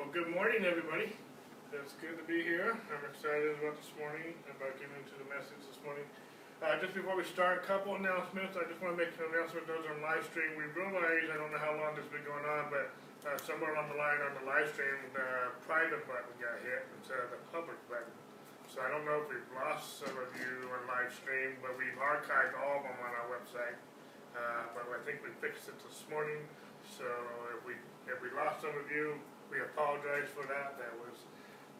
Well, good morning, everybody. It's good to be here. I'm excited about this morning, about getting into the message this morning. Uh, just before we start, a couple announcements. I just want to make an announcement. Those on live stream. We realize, I don't know how long this has been going on, but uh, somewhere along the line on the live stream, the private button got hit instead of the public button. So I don't know if we've lost some of you on live stream, but we've archived all of them on our website. Uh, but I think we fixed it this morning. So if we if we lost some of you, we apologize for that. That was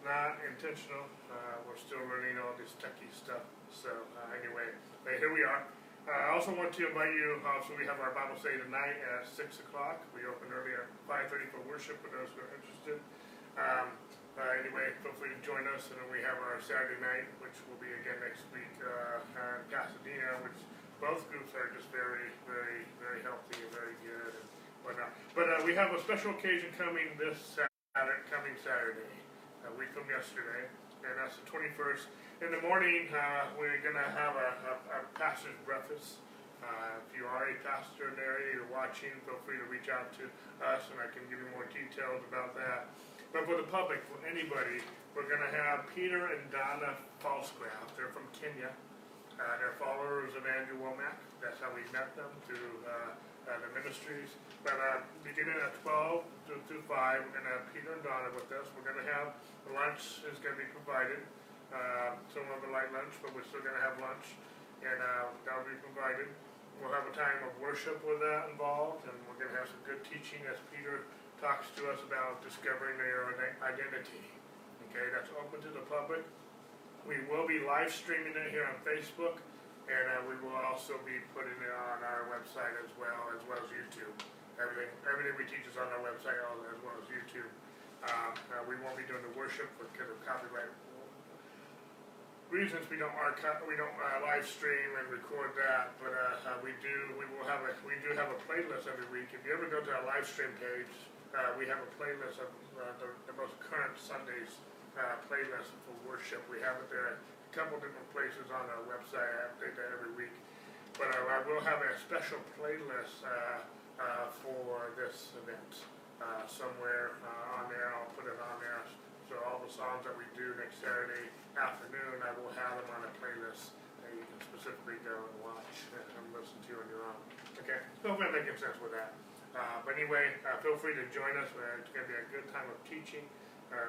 not intentional. Uh, we're still learning all this techie stuff. So uh, anyway, but here we are. Uh, I also want to invite you. Also, we have our Bible study tonight at six o'clock. We open early at five thirty for worship for those who are interested. Um, uh, anyway, feel free to join us, and then we have our Saturday night, which will be again next week uh, in Pasadena, which both groups are just very, very, very healthy and very good and whatnot. But uh, we have a special occasion coming this Saturday, coming Saturday, a week from yesterday, and that's the 21st. In the morning, uh, we're going to have a, a, a pastor's breakfast. Uh, if you are a pastor in the area, you're watching, feel free to reach out to us, and I can give you more details about that. But for the public, for anybody, we're going to have Peter and Donna Falsgraf. They're from Kenya. Uh, they're followers of Andrew Wommack. That's how we met them through uh, the ministries. But uh, beginning at 12 to, to 5, we're going to have Peter and Donna with us. We're going to have lunch is going to be provided. Uh, some of the light lunch, but we're still going to have lunch, and uh, that'll be provided. We'll have a time of worship with that involved, and we're going to have some good teaching as Peter talks to us about discovering their identity. Okay, that's open to the public. We will be live streaming it here on Facebook, and uh, we will also be putting it on our website as well, as well as YouTube. Everything, everything we teach is on our website as well as YouTube. Um, uh, we won't be doing the worship because of copyright reasons. We don't archive, we don't uh, live stream and record that, but uh, uh, we do. We will have a we do have a playlist every week. If you ever go to our live stream page, uh, we have a playlist of uh, the, the most current Sundays uh, playlist for worship. We have it there couple different places on our website. I update that every week. But uh, I will have a special playlist uh, uh, for this event uh, somewhere uh, on there. I'll put it on there. So all the songs that we do next Saturday afternoon, I will have them on a playlist that you can specifically go and watch and listen to on your own. Okay, hopefully I'm making sense with that. Uh, but anyway, feel free to join us. It's going to be a good time of teaching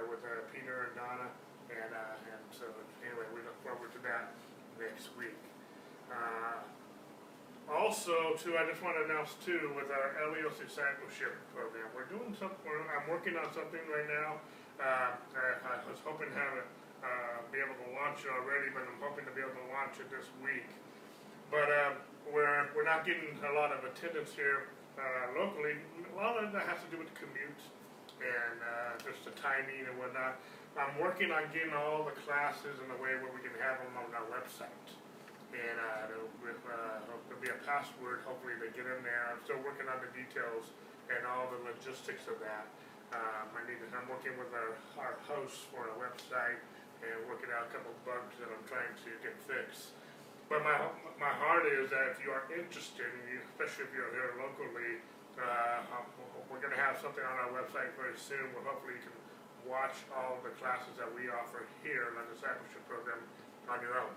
with Peter and Donna. And, uh, and so, anyway, we look forward to that next week. Uh, also, too, I just want to announce too, with our Elios discipleship program, we're doing something. I'm working on something right now. Uh, I, I was hoping to have it, uh, be able to launch it already, but I'm hoping to be able to launch it this week. But uh, we're we're not getting a lot of attendance here uh, locally. A lot of that has to do with commute and uh, just the timing and whatnot. I'm working on getting all the classes in a way where we can have them on our website. And uh, there'll, uh, there'll be a password, hopefully they get in there. I'm still working on the details and all the logistics of that. Um, I need to, I'm working with our, our hosts for a website and working out a couple bugs that I'm trying to get fixed. But my my heart is that if you are interested, especially if you're here locally, uh, we're going to have something on our website very soon where hopefully you can watch all the classes that we offer here in our discipleship program on your own.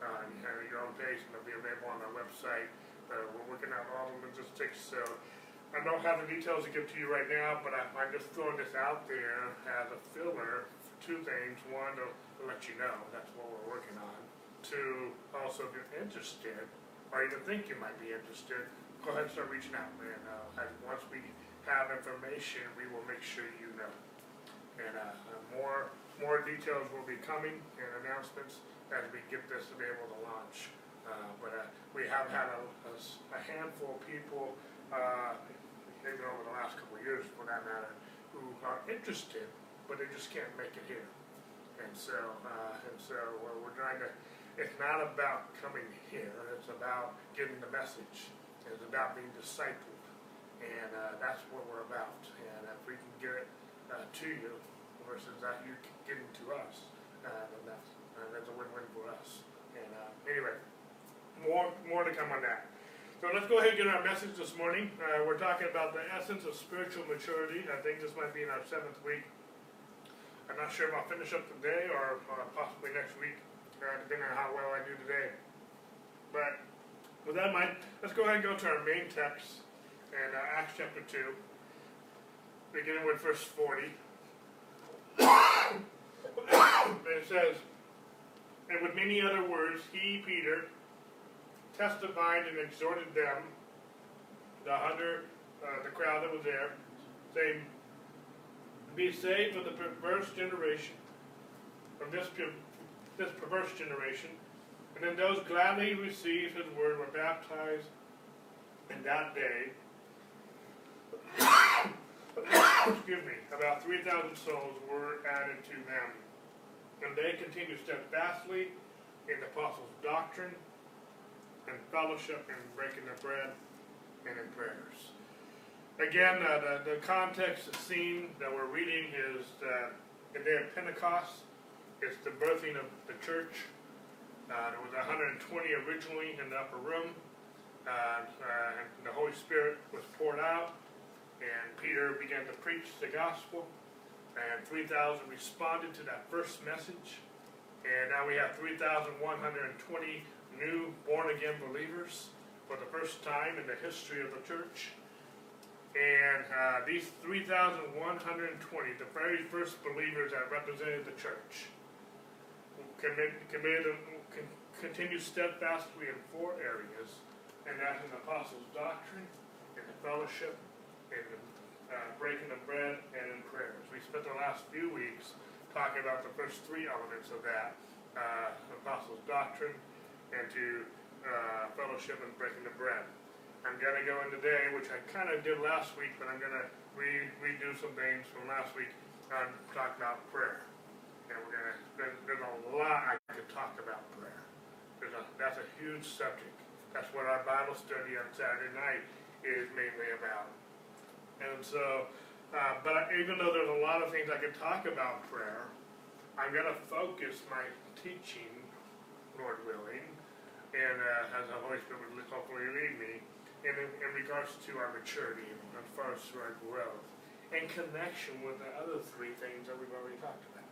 Uh, you have your own page and they'll be available on our website. Uh, we're working out all the logistics, so I don't have the details to give to you right now, but I, I'm just throwing this out there as a filler for two things. One, to, let you know that's what we're working on Two, also, if you're interested, or even think you might be interested, go ahead and start reaching out. And uh, and once we have information, we will make sure you know. And uh, more more details will be coming and announcements as we get this to be able to launch. Uh, but uh, we have had a handful of people, uh, even over the last couple of years for that matter, who are interested, but they just can't make it here. And so, uh, and so uh, we're trying to, it's not about coming here, it's about getting the message. It's about being discipled. And uh, that's what we're about. And if we can get it uh, to you versus that you giving to us, uh, then that's, uh, that's a win-win for us. And uh, anyway, more, more to come on that. So So let's go ahead and get our message this morning. Uh, we're talking about the essence of spiritual maturity. I think this might be in our seventh week. I'm not sure if I'll finish up today or uh, possibly next week, uh, depending on how well I do today. But with that in mind, let's go ahead and go to our main text in uh, Acts chapter 2, beginning with verse 40. and it says, And with many other words, he, Peter, testified and exhorted them, the hundred, uh, the crowd that was there, saying, "Be saved from the perverse generation, from this this perverse generation." And then those gladly received his word were baptized in that day. Excuse me, about 3,000 souls were added to them. And they continued steadfastly in the apostles' doctrine and fellowship and breaking the bread and in prayers. Again, uh, the, the context, the scene that we're reading is uh, the day of Pentecost. It's the birthing of the church. Uh, there was 120 originally in the upper room. Uh, uh, and the Holy Spirit was poured out, and Peter began to preach the gospel, and 3,000 responded to that first message. And now we have 3,120 new born again believers for the first time in the history of the church. And uh, these 3,120, the very first believers that represented the church, committed, committed, continue steadfastly in four areas, and that's in the apostles' doctrine, in the fellowship, the uh, breaking of bread, and in prayers. We spent the last few weeks talking about the first three elements of that uh, apostles' doctrine, and to uh, fellowship and breaking the bread. I'm going to go in today, which I kind of did last week, but I'm going to re- redo some things from last week and talk about prayer. And we're going to, there's, there's a lot I could talk about prayer. A, that's a huge subject. That's what our Bible study on Saturday night is mainly about. And so, uh, but even though there's a lot of things I could talk about prayer, I'm going to focus my teaching, Lord willing, and uh, as the Holy Spirit would hopefully lead me, in, in regards to our maturity and as to our growth, in connection with the other three things that we've already talked about.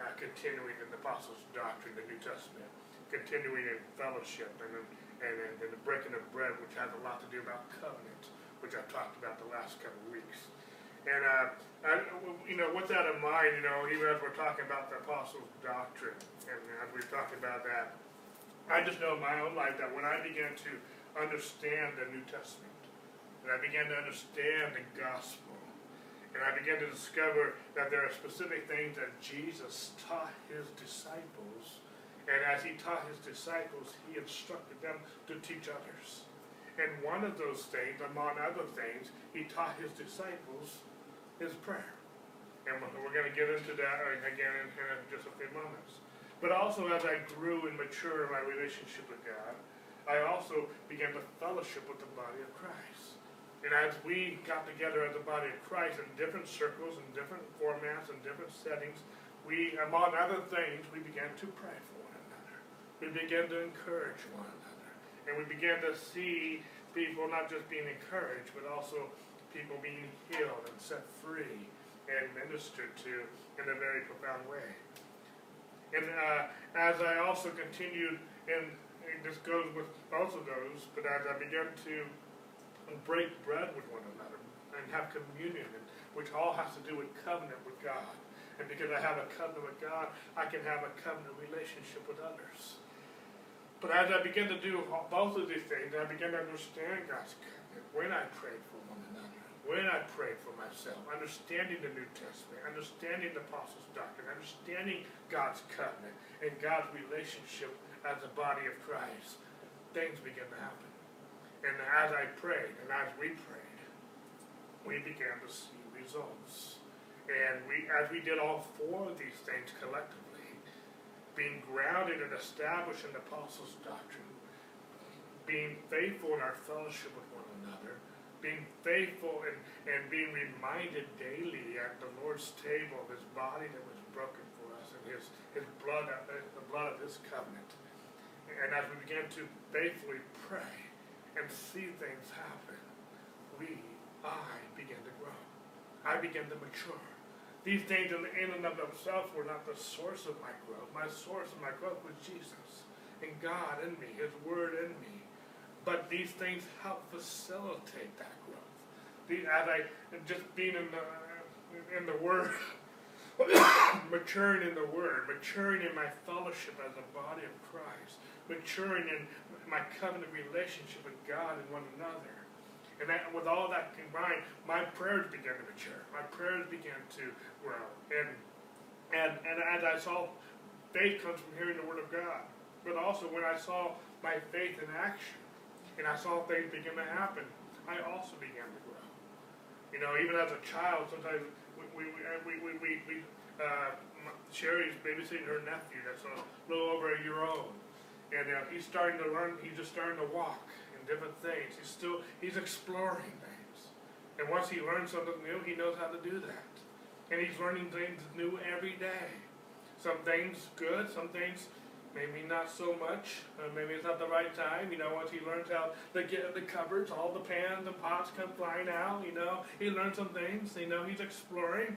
Uh, continuing in the Apostles' doctrine, the New Testament, continuing in fellowship, and in, and, in the breaking of bread, which has a lot to do about covenants, which I've talked about the last couple of weeks. And, uh, I, you know, with that in mind, you know, even as we're talking about the Apostles' doctrine, and as we've talked about that, I just know in my own life that when I began to understand the New Testament, and I began to understand the gospel, and I began to discover that there are specific things that Jesus taught his disciples, and as he taught his disciples, he instructed them to teach others. And one of those things, among other things, he taught his disciples is prayer. And we're going to get into that uh, again in, in just a few moments. But also, as I grew and matured in my relationship with God, I also began to fellowship with the body of Christ. And as we got together as the body of Christ in different circles and different formats and different settings, we, among other things, we began to pray for one another. We began to encourage one another. And we began to see people not just being encouraged, but also people being healed and set free and ministered to in a very profound way. And uh, as I also continued, and, this goes with both of those, but as I began to break bread with one another and have communion, which all has to do with covenant with God. And because I have a covenant with God, I can have a covenant relationship with others. But as I began to do both of these things, I began to understand God's covenant when I prayed for one another, when I prayed for myself, understanding the New Testament, understanding the Apostles' doctrine, understanding God's covenant and God's relationship as the body of Christ, things began to happen. And as I prayed and as we prayed, we began to see results. And we, as we did all four of these things collectively, being grounded and established in the apostles' doctrine, being faithful in our fellowship with one another, being faithful and, and being reminded daily at the Lord's table of his body that was broken for us and his, his blood, uh, the blood of his covenant. And as we began to faithfully pray and see things happen, we, I, began to grow. I began to mature. These things in, and of themselves were not the source of my growth. My source of my growth was Jesus and God in me, His Word in me. But these things help facilitate that growth. The, as I just being in the in the Word, maturing in the Word, maturing in my fellowship as a body of Christ, maturing in my covenant relationship with God and one another. And that, with all that combined, my prayers began to mature. My prayers began to grow. And, and, and as I saw, faith comes from hearing the Word of God. But also, when I saw my faith in action, and I saw things begin to happen, I also began to grow. You know, even as a child, sometimes we, we, we, we, we uh, Sherry's babysitting her nephew that's a little over a year old. And uh, he's starting to learn, he's just starting to walk different things. He's still, he's exploring things. And once he learns something new, he knows how to do that. And he's learning things new every day. Some things good, some things maybe not so much. Maybe it's not the right time. You know, once he learns how to get the cupboards, all the pans and pots come flying out. You know, he learns some things. You know, he's exploring.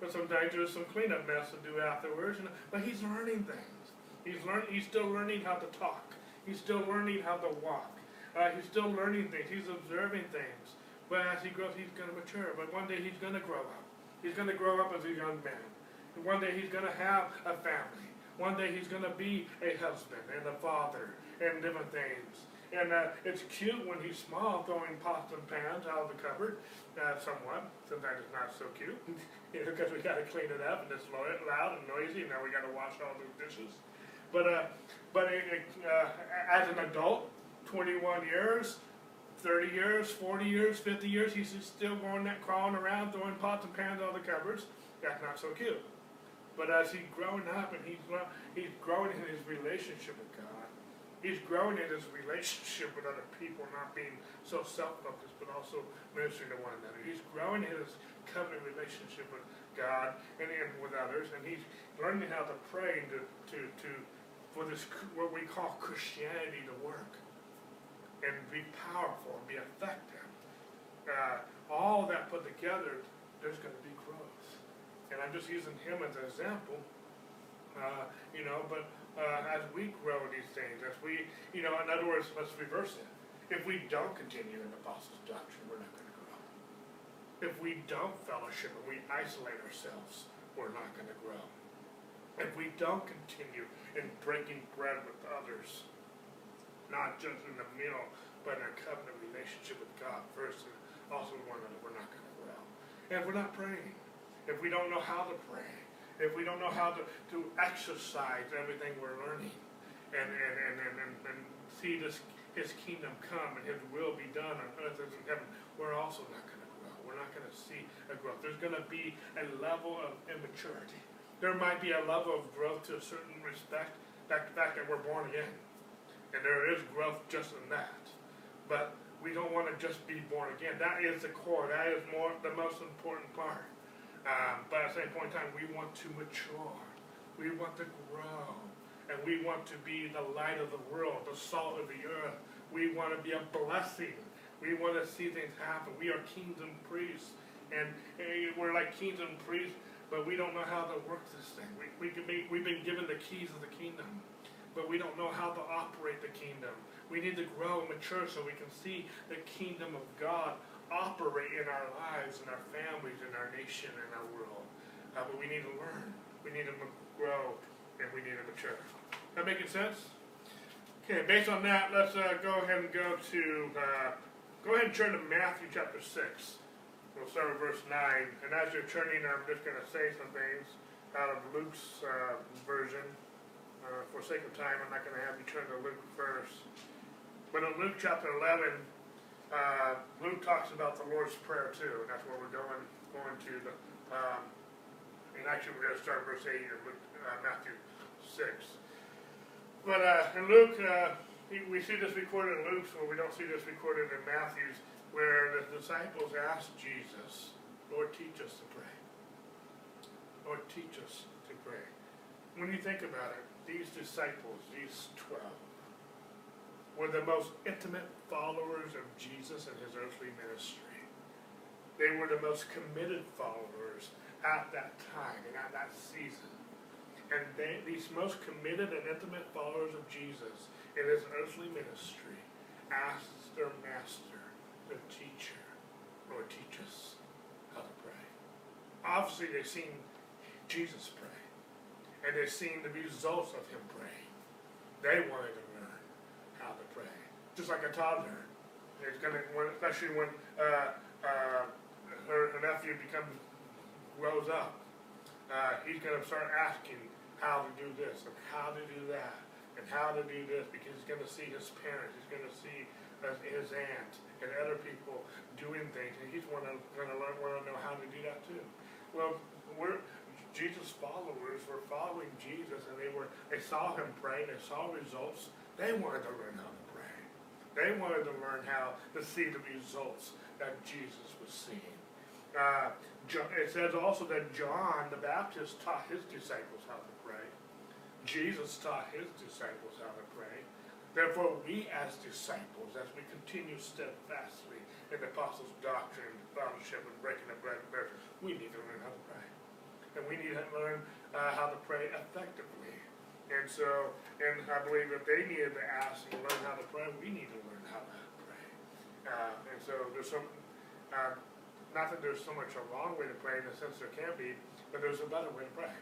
But sometimes there's some cleanup mess to do afterwards. But he's learning things. He's learning. He's still learning how to talk. He's still learning how to walk. Uh, he's still learning things. He's observing things. But as he grows, he's going to mature. But one day he's going to grow up. He's going to grow up as a young man. And one day he's going to have a family. One day he's going to be a husband and a father and different things. And uh, it's cute when he's small, throwing pots and pans out of the cupboard, uh, somewhat. Sometimes it's not so cute, you know, because we got to clean it up and it's loud and noisy, and now we got to wash all the dishes. But uh, but it, uh, as an adult, 21 years, 30 years, 40 years, 50 years, he's still going that crawling around, throwing pots and pans of the cupboards. That's not so cute. But as he's growing up and he's, he's growing in his relationship with God, he's growing in his relationship with other people, not being so self-focused, but also ministering to one another. He's growing in his covenant relationship with God and, and with others, and he's learning how to pray and to, to, to for this what we call Christianity to work and be powerful and be effective. Uh, all that put together, there's going to be growth. and I'm just using him as an example. Uh, you know, but uh, as we grow in these things, as we, you know, in other words, let's reverse it. If we don't continue in the apostles' doctrine, we're not going to grow. If we don't fellowship and we isolate ourselves, we're not going to grow. If we don't continue in breaking bread with others, not just in the meal, but in a covenant relationship with God first, and also one another, we're not going to grow. And we're not praying if we don't know how to pray, if we don't know how to, to exercise everything we're learning and, and, and, and, and, and see this, his kingdom come and his will be done on earth as in heaven, we're also not going to grow. We're not going to see a growth. There's going to be a level of immaturity. There might be a level of growth to a certain respect, back the fact that we're born again. And there is growth just in that. But we don't want to just be born again. That is the core. That is more the most important part. Um, but at the same point in time, we want to mature. We want to grow. And we want to be the light of the world, the salt of the earth. We want to be a blessing. We want to see things happen. We are kingdom priests. And, and we're like kingdom priests, but we don't know how to work this thing. We, we can be, we've been given the keys of the kingdom, but we don't know how to operate the kingdom. We need to grow and mature so we can see the kingdom of God operate in our lives, in our families, in our nation, in our world. Uh, but we need to learn, we need to grow, and we need to mature. That making sense? Okay, based on that, let's uh, go ahead and go to, uh, go ahead and turn to Matthew chapter 6. We'll start with verse 9. And as you're turning, I'm just going to say some things out of Luke's uh, version. Uh, for sake of time, I'm not going to have you turn to Luke first. But in Luke chapter 11, uh, Luke talks about the Lord's Prayer too, and that's where we're going going to. The, um, and actually, we're going to start verse eight in Luke, uh, Matthew six. But uh, in Luke, uh, we see this recorded in Luke, so we don't see this recorded in Matthew's, where the disciples asked Jesus, "Lord, teach us to pray." Lord, teach us to pray. When you think about it, these disciples, these twelve, were the most intimate followers of Jesus and his earthly ministry. They were the most committed followers at that time and at that season. And they, these most committed and intimate followers of Jesus in his earthly ministry asked their master, their teacher, Lord, teach us how to pray. Obviously, they've seen Jesus pray, and they've seen the results of him praying. They wanted to learn how to pray, just like a toddler. It's gonna, when, especially when uh, uh, her, her nephew becomes grows up, uh, he's gonna start asking how to do this and how to do that and how to do this because he's gonna see his parents, he's gonna see his aunt and other people doing things, and he's wanna gonna learn wanna know how to do that too. Well, we're Jesus followers were following Jesus, and they were they saw him praying, they saw results. They wanted to learn how to pray. They wanted to learn how to see the results that Jesus was seeing. Uh, it says also that John the Baptist taught his disciples how to pray. Jesus taught his disciples how to pray. Therefore, we as disciples, as we continue steadfastly in the apostles' doctrine, fellowship, and breaking of bread and bread, we need to learn how to pray. And we need to learn uh, how to pray effectively. And so, and I believe if they needed to ask and learn how to pray, we need to learn how to pray. Uh, and so there's some, uh, not that there's so much a wrong way to pray in the sense there can be, but there's a better way to pray.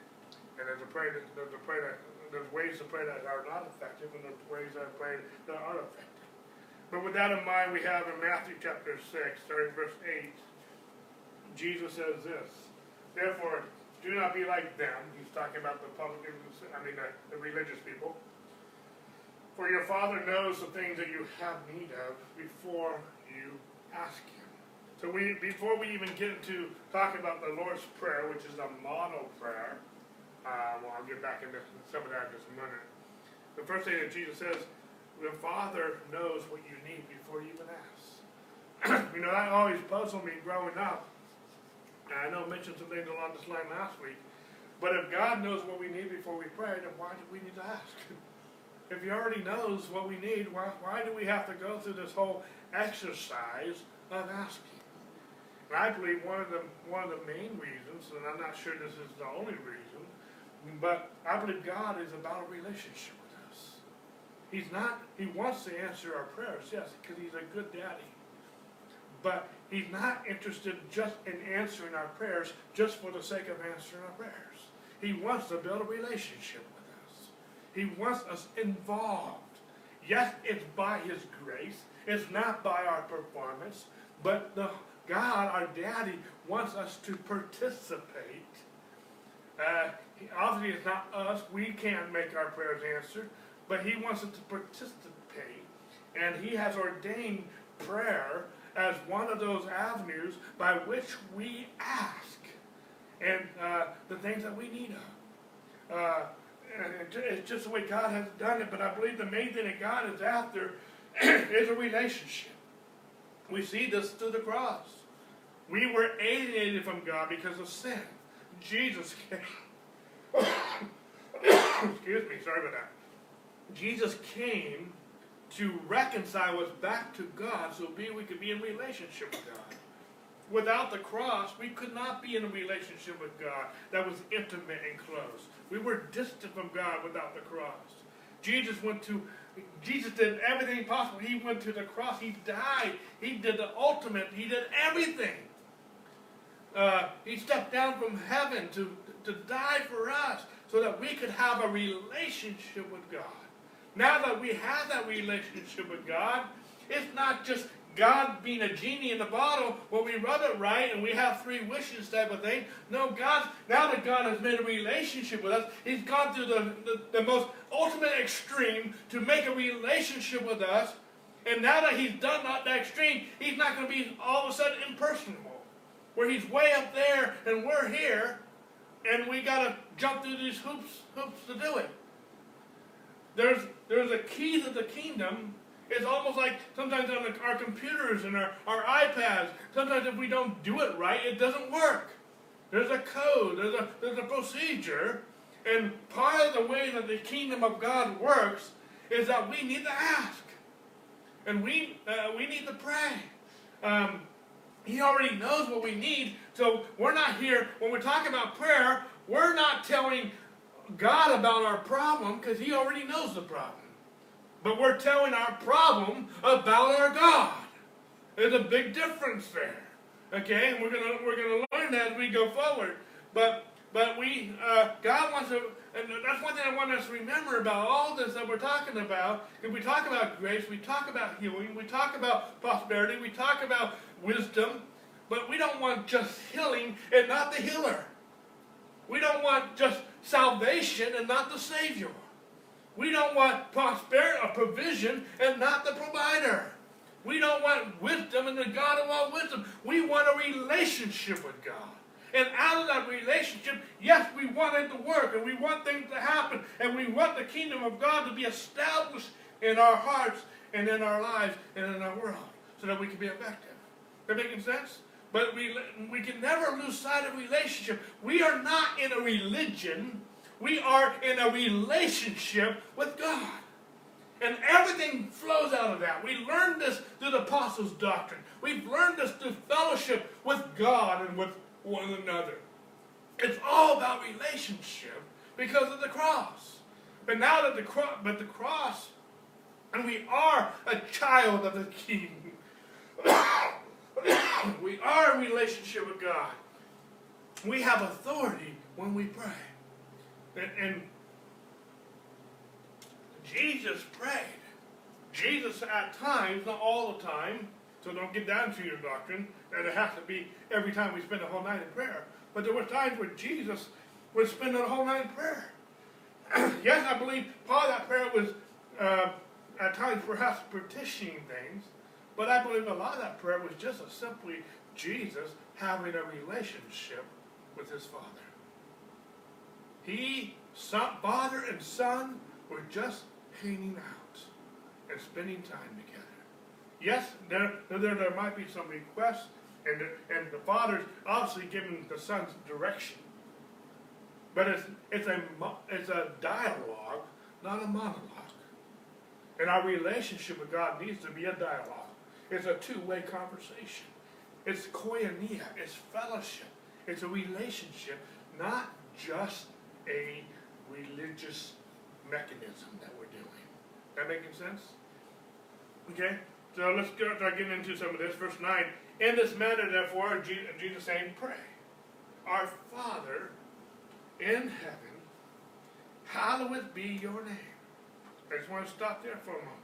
And there's a pray that there's a pray that there's ways to pray that are not effective, and there's ways that pray that are effective. But with that in mind, we have in Matthew chapter six, starting verse eight, Jesus says this: Therefore, do not be like them. He's talking about the publicans, I mean the, the religious people. For your Father knows the things that you have need of before you ask Him. So we, before we even get into talking about the Lord's Prayer, which is a model prayer, uh, well, I'll get back into some of that in just a minute. The first thing that Jesus says, the Father knows what you need before you even ask. you know, that always puzzled me growing up. I know I mentioned some things along this line last week. But if God knows what we need before we pray, then why do we need to ask? if He already knows what we need, why, why do we have to go through this whole exercise of asking? And I believe one of the one of the main reasons, and I'm not sure this is the only reason, but I believe God is about a relationship with us. He's not. He wants to answer our prayers, yes, because He's a good daddy. But He's not interested just in answering our prayers just for the sake of answering our prayers. He wants to build a relationship with us. He wants us involved. Yes, it's by His grace. It's not by our performance, but the God, our daddy, wants us to participate. Uh, obviously, it's not us. We can't make our prayers answered, but he wants us to participate. And he has ordained prayer as one of those avenues by which we ask and uh, the things that we need of. Uh, it's just the way God has done it, but I believe the main thing that God is after is a relationship. We see this through the cross. We were alienated from God because of sin. Jesus came. Excuse me, sorry about that. Jesus came to reconcile us back to God so be we could be in relationship with God. Without the cross, we could not be in a relationship with God that was intimate and close. We were distant from God without the cross. Jesus went to Jesus did everything possible. He went to the cross. He died. He did the ultimate. He did everything. Uh, he stepped down from heaven to, to die for us so that we could have a relationship with God. Now that we have that relationship with God, it's not just God being a genie in the bottle where we rub it right and we have three wishes type of thing. No, God, now that God has made a relationship with us, He's gone through the, the, the most ultimate extreme to make a relationship with us. And now that He's done that, that extreme, He's not going to be all of a sudden impersonal. Where He's way up there and we're here, and we got to jump through these hoops, hoops to do it. There's, there's a key to the kingdom it's almost like sometimes on our computers and our, our iPads, sometimes if we don't do it right, it doesn't work. There's a code, there's a, there's a procedure, and part of the way that the kingdom of God works is that we need to ask. and we uh, we need to pray. Um, he already knows what we need, so we're not here when we're talking about prayer. We're not telling God about our problem because He already knows the problem. But we're telling our problem about our God. There's a big difference there. Okay, and we're gonna we're gonna learn that as we go forward. But but we uh, God wants to, and that's one thing I want us to remember about all this that we're talking about. If we talk about grace, we talk about healing, we talk about prosperity, we talk about wisdom, but we don't want just healing and not the healer. We don't want just salvation and not the Savior. We don't want prosperity or provision and not the provider. We don't want wisdom and the God of all wisdom. We want a relationship with God. And out of that relationship, yes, we want it to work and we want things to happen and we want the kingdom of God to be established in our hearts and in our lives and in our world so that we can be effective. Is that making sense? But we, we can never lose sight of relationship. We are not in a religion. We are in a relationship with God. And everything flows out of that. We learned this through the apostles' doctrine. We've learned this through fellowship with God and with one another. It's all about relationship because of the cross. But now that the cross, but the cross, and we are a child of the King. We are in relationship with God. We have authority when we pray. And, and Jesus prayed. Jesus at times, not all the time, so don't get down to your doctrine that it has to be every time we spend a whole night in prayer. But there were times where Jesus would spend a whole night in prayer. yes, I believe part of that prayer was uh, at times perhaps petitioning things, but I believe a lot of that prayer was just a simply Jesus having a relationship with his Father. He, son, father and son, were just hanging out and spending time together. Yes, there, there, there might be some requests, and the, and the father's obviously giving the son's direction. But it's, it's, a, it's a dialogue, not a monologue. And our relationship with God needs to be a dialogue. It's a two-way conversation. It's koinonia, it's fellowship, it's a relationship, not just a religious mechanism that we're doing. That making sense? Okay, so let's go, start getting into some of this. Verse 9. In this manner, therefore, Jesus saying, pray. Our Father in heaven, hallowed be your name. I just want to stop there for a moment.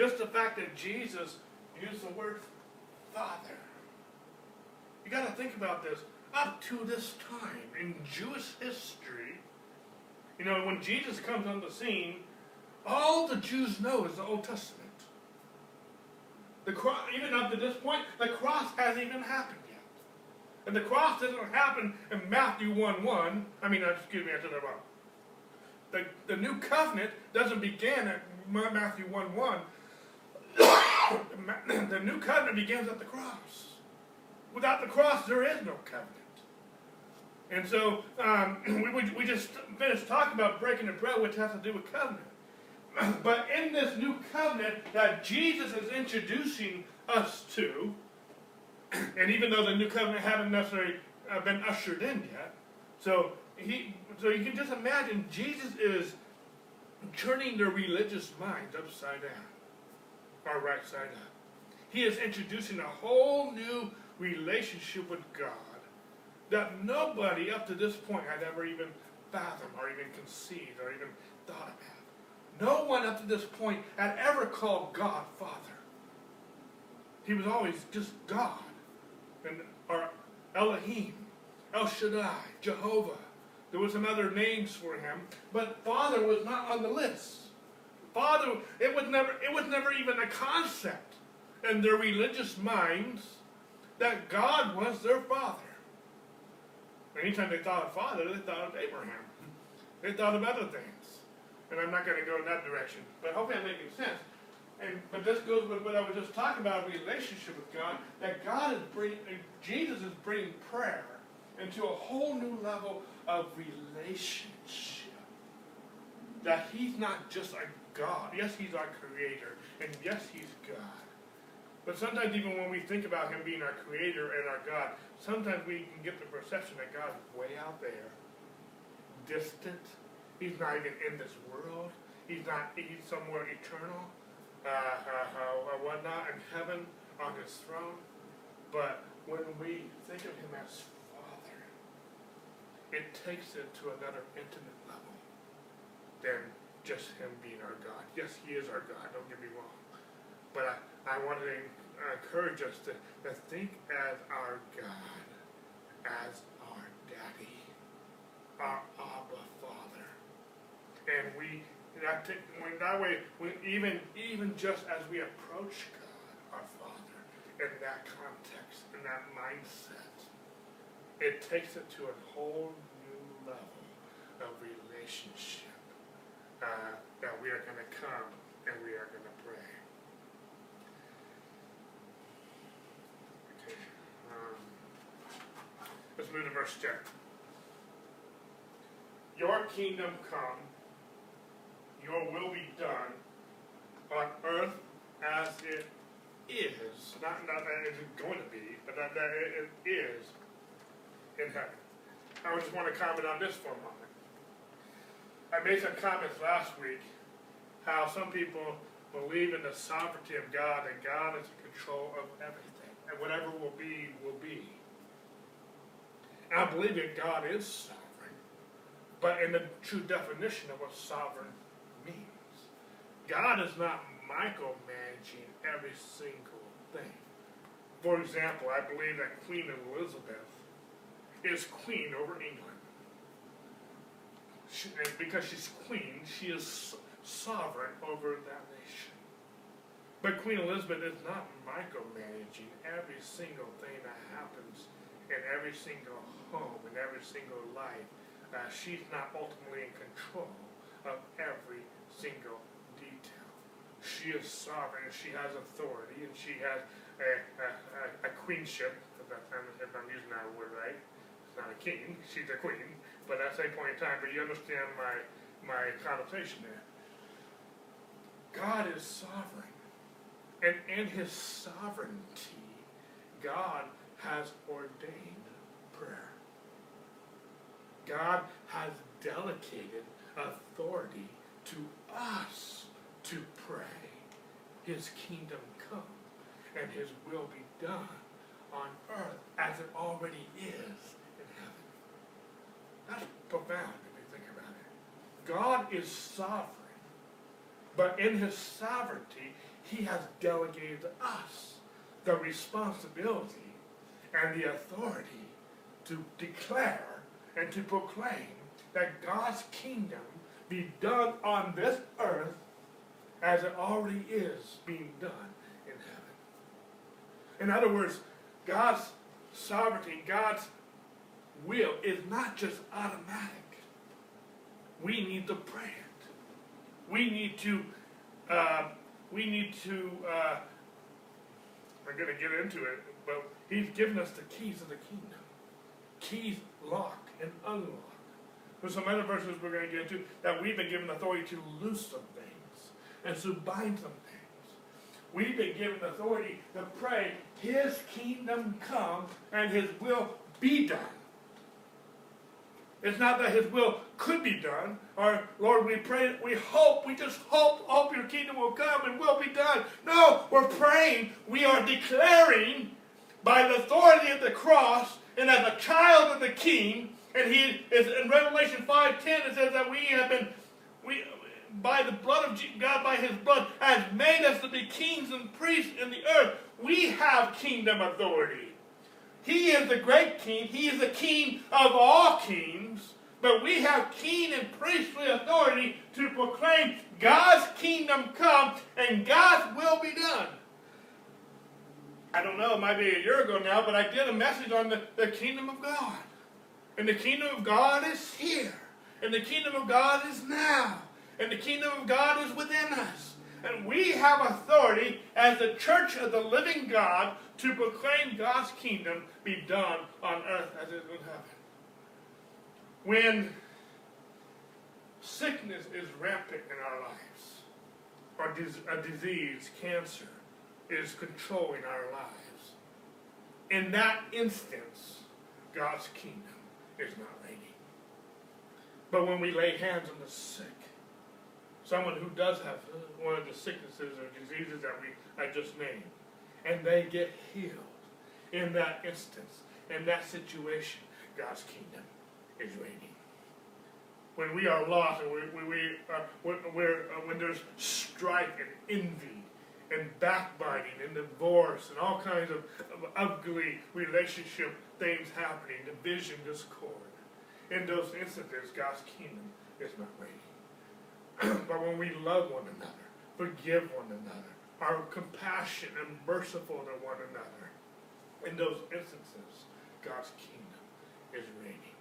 Just the fact that Jesus used the word Father. You got to think about this. Up to this time in Jewish history, you know, when Jesus comes on the scene, all the Jews know is the Old Testament. The cross, even up to this point, the cross hasn't even happened yet. And the cross doesn't happen in Matthew 1 1. I mean, uh, excuse me, I said that wrong. The, the new covenant doesn't begin at Matthew 1 1. The new covenant begins at the cross. Without the cross, there is no covenant. And so um, we, we, we just finished talking about breaking the bread, which has to do with covenant. But in this new covenant that Jesus is introducing us to, and even though the new covenant hadn't necessarily uh, been ushered in yet, so he, so you can just imagine Jesus is turning their religious minds upside down, or right side up. He is introducing a whole new relationship with God that nobody up to this point had ever even fathomed, or even conceived, or even thought about. No one up to this point had ever called God Father. He was always just God, and or Elohim, El Shaddai, Jehovah. There were some other names for him, but Father was not on the list. Father, it was never, it was never even a concept in their religious minds that God was their Father. Anytime they thought of Father, they thought of Abraham. They thought of other things and I'm not going to go in that direction. But hopefully I'm making sense. And but this goes with what I was just talking about, relationship with God. That God is bringing, Jesus is bringing prayer into a whole new level of relationship. that He's not just a God. Yes, He's our Creator, and yes, He's God. But sometimes, even when we think about Him being our Creator and our God, sometimes we can get the perception that God's way out there, distant. He's not even in this world. He's not. He's somewhere eternal, uh, uh, uh, whatnot, in heaven on His throne. But when we think of Him as Father, it takes it to another intimate level than just Him being our God. Yes, He is our God. Don't get me wrong. But I, I want to encourage us to, to think as our God, as our Daddy, our Abba Father, and we that when that way, we, even even just as we approach God, our Father, in that context, in that mindset, it takes it to a whole new level of relationship uh, that we are going to come and we are going to pray. Okay. Um, let's move to verse 10. Your kingdom come, your will be done on earth as it is. Not, not that it is going to be, but that, that it, it is in heaven. I just want to comment on this for a moment. I made some comments last week how some people believe in the sovereignty of God and God is in control of everything. And whatever will be, will be. And I believe that God is sovereign, but in the true definition of what sovereign means. God is not micromanaging every single thing. For example, I believe that Queen Elizabeth is queen over England. She, and because she's queen, she is sovereign over that nation. But Queen Elizabeth is not micromanaging every single thing that happens in every single home, in every single life. Uh, she's not ultimately in control of every single detail. She is sovereign, she has authority, and she has a, a, a, a queenship, if, I'm, if I'm using that word right. It's not a king, she's a queen, but at same point in time, but you understand my, my connotation there. God is sovereign. And in his sovereignty, God has ordained prayer. God has delegated authority to us to pray. His kingdom come and his will be done on earth as it already is. That's profound if you think about it. God is sovereign, but in his sovereignty, he has delegated to us the responsibility and the authority to declare and to proclaim that God's kingdom be done on this earth as it already is being done in heaven. In other words, God's sovereignty, God's will is not just automatic. We need to pray it. We need to, uh, we need to, uh, I'm going to get into it, but He's given us the keys of the kingdom. Keys lock and unlock. There's some other verses we're going to get into that we've been given authority to loose some things and to bind some things. We've been given authority to pray, His kingdom come and His will be done. It's not that His will could be done, or Lord, we pray, we hope, we just hope, hope Your kingdom will come and will be done. No, we're praying, we are declaring by the authority of the cross and as a child of the King. And He is in Revelation five ten. It says that we have been, we by the blood of God, by His blood, has made us to be kings and priests in the earth. We have kingdom authority. He is the great king. He is the king of all kings. But we have king and priestly authority to proclaim God's kingdom come and God's will be done. I don't know, it might be a year ago now, but I did a message on the, the kingdom of God. And the kingdom of God is here. And the kingdom of God is now. And the kingdom of God is within us. And we have authority as the church of the living God to proclaim God's kingdom be done on earth as it is in heaven. When sickness is rampant in our lives, or a disease, cancer, is controlling our lives, in that instance, God's kingdom is not reigning. But when we lay hands on the sick, someone who does have one of the sicknesses or diseases that we I just named, and they get healed, in that instance, in that situation, God's kingdom is reigning. When we are lost and we, we, we uh, when, uh, when there's strife and envy and backbiting and divorce and all kinds of, of ugly relationship things happening, division, discord, in those instances, God's kingdom is not reigning. but when we love one another, forgive one another, are compassionate and merciful to one another, in those instances, God's kingdom is reigning.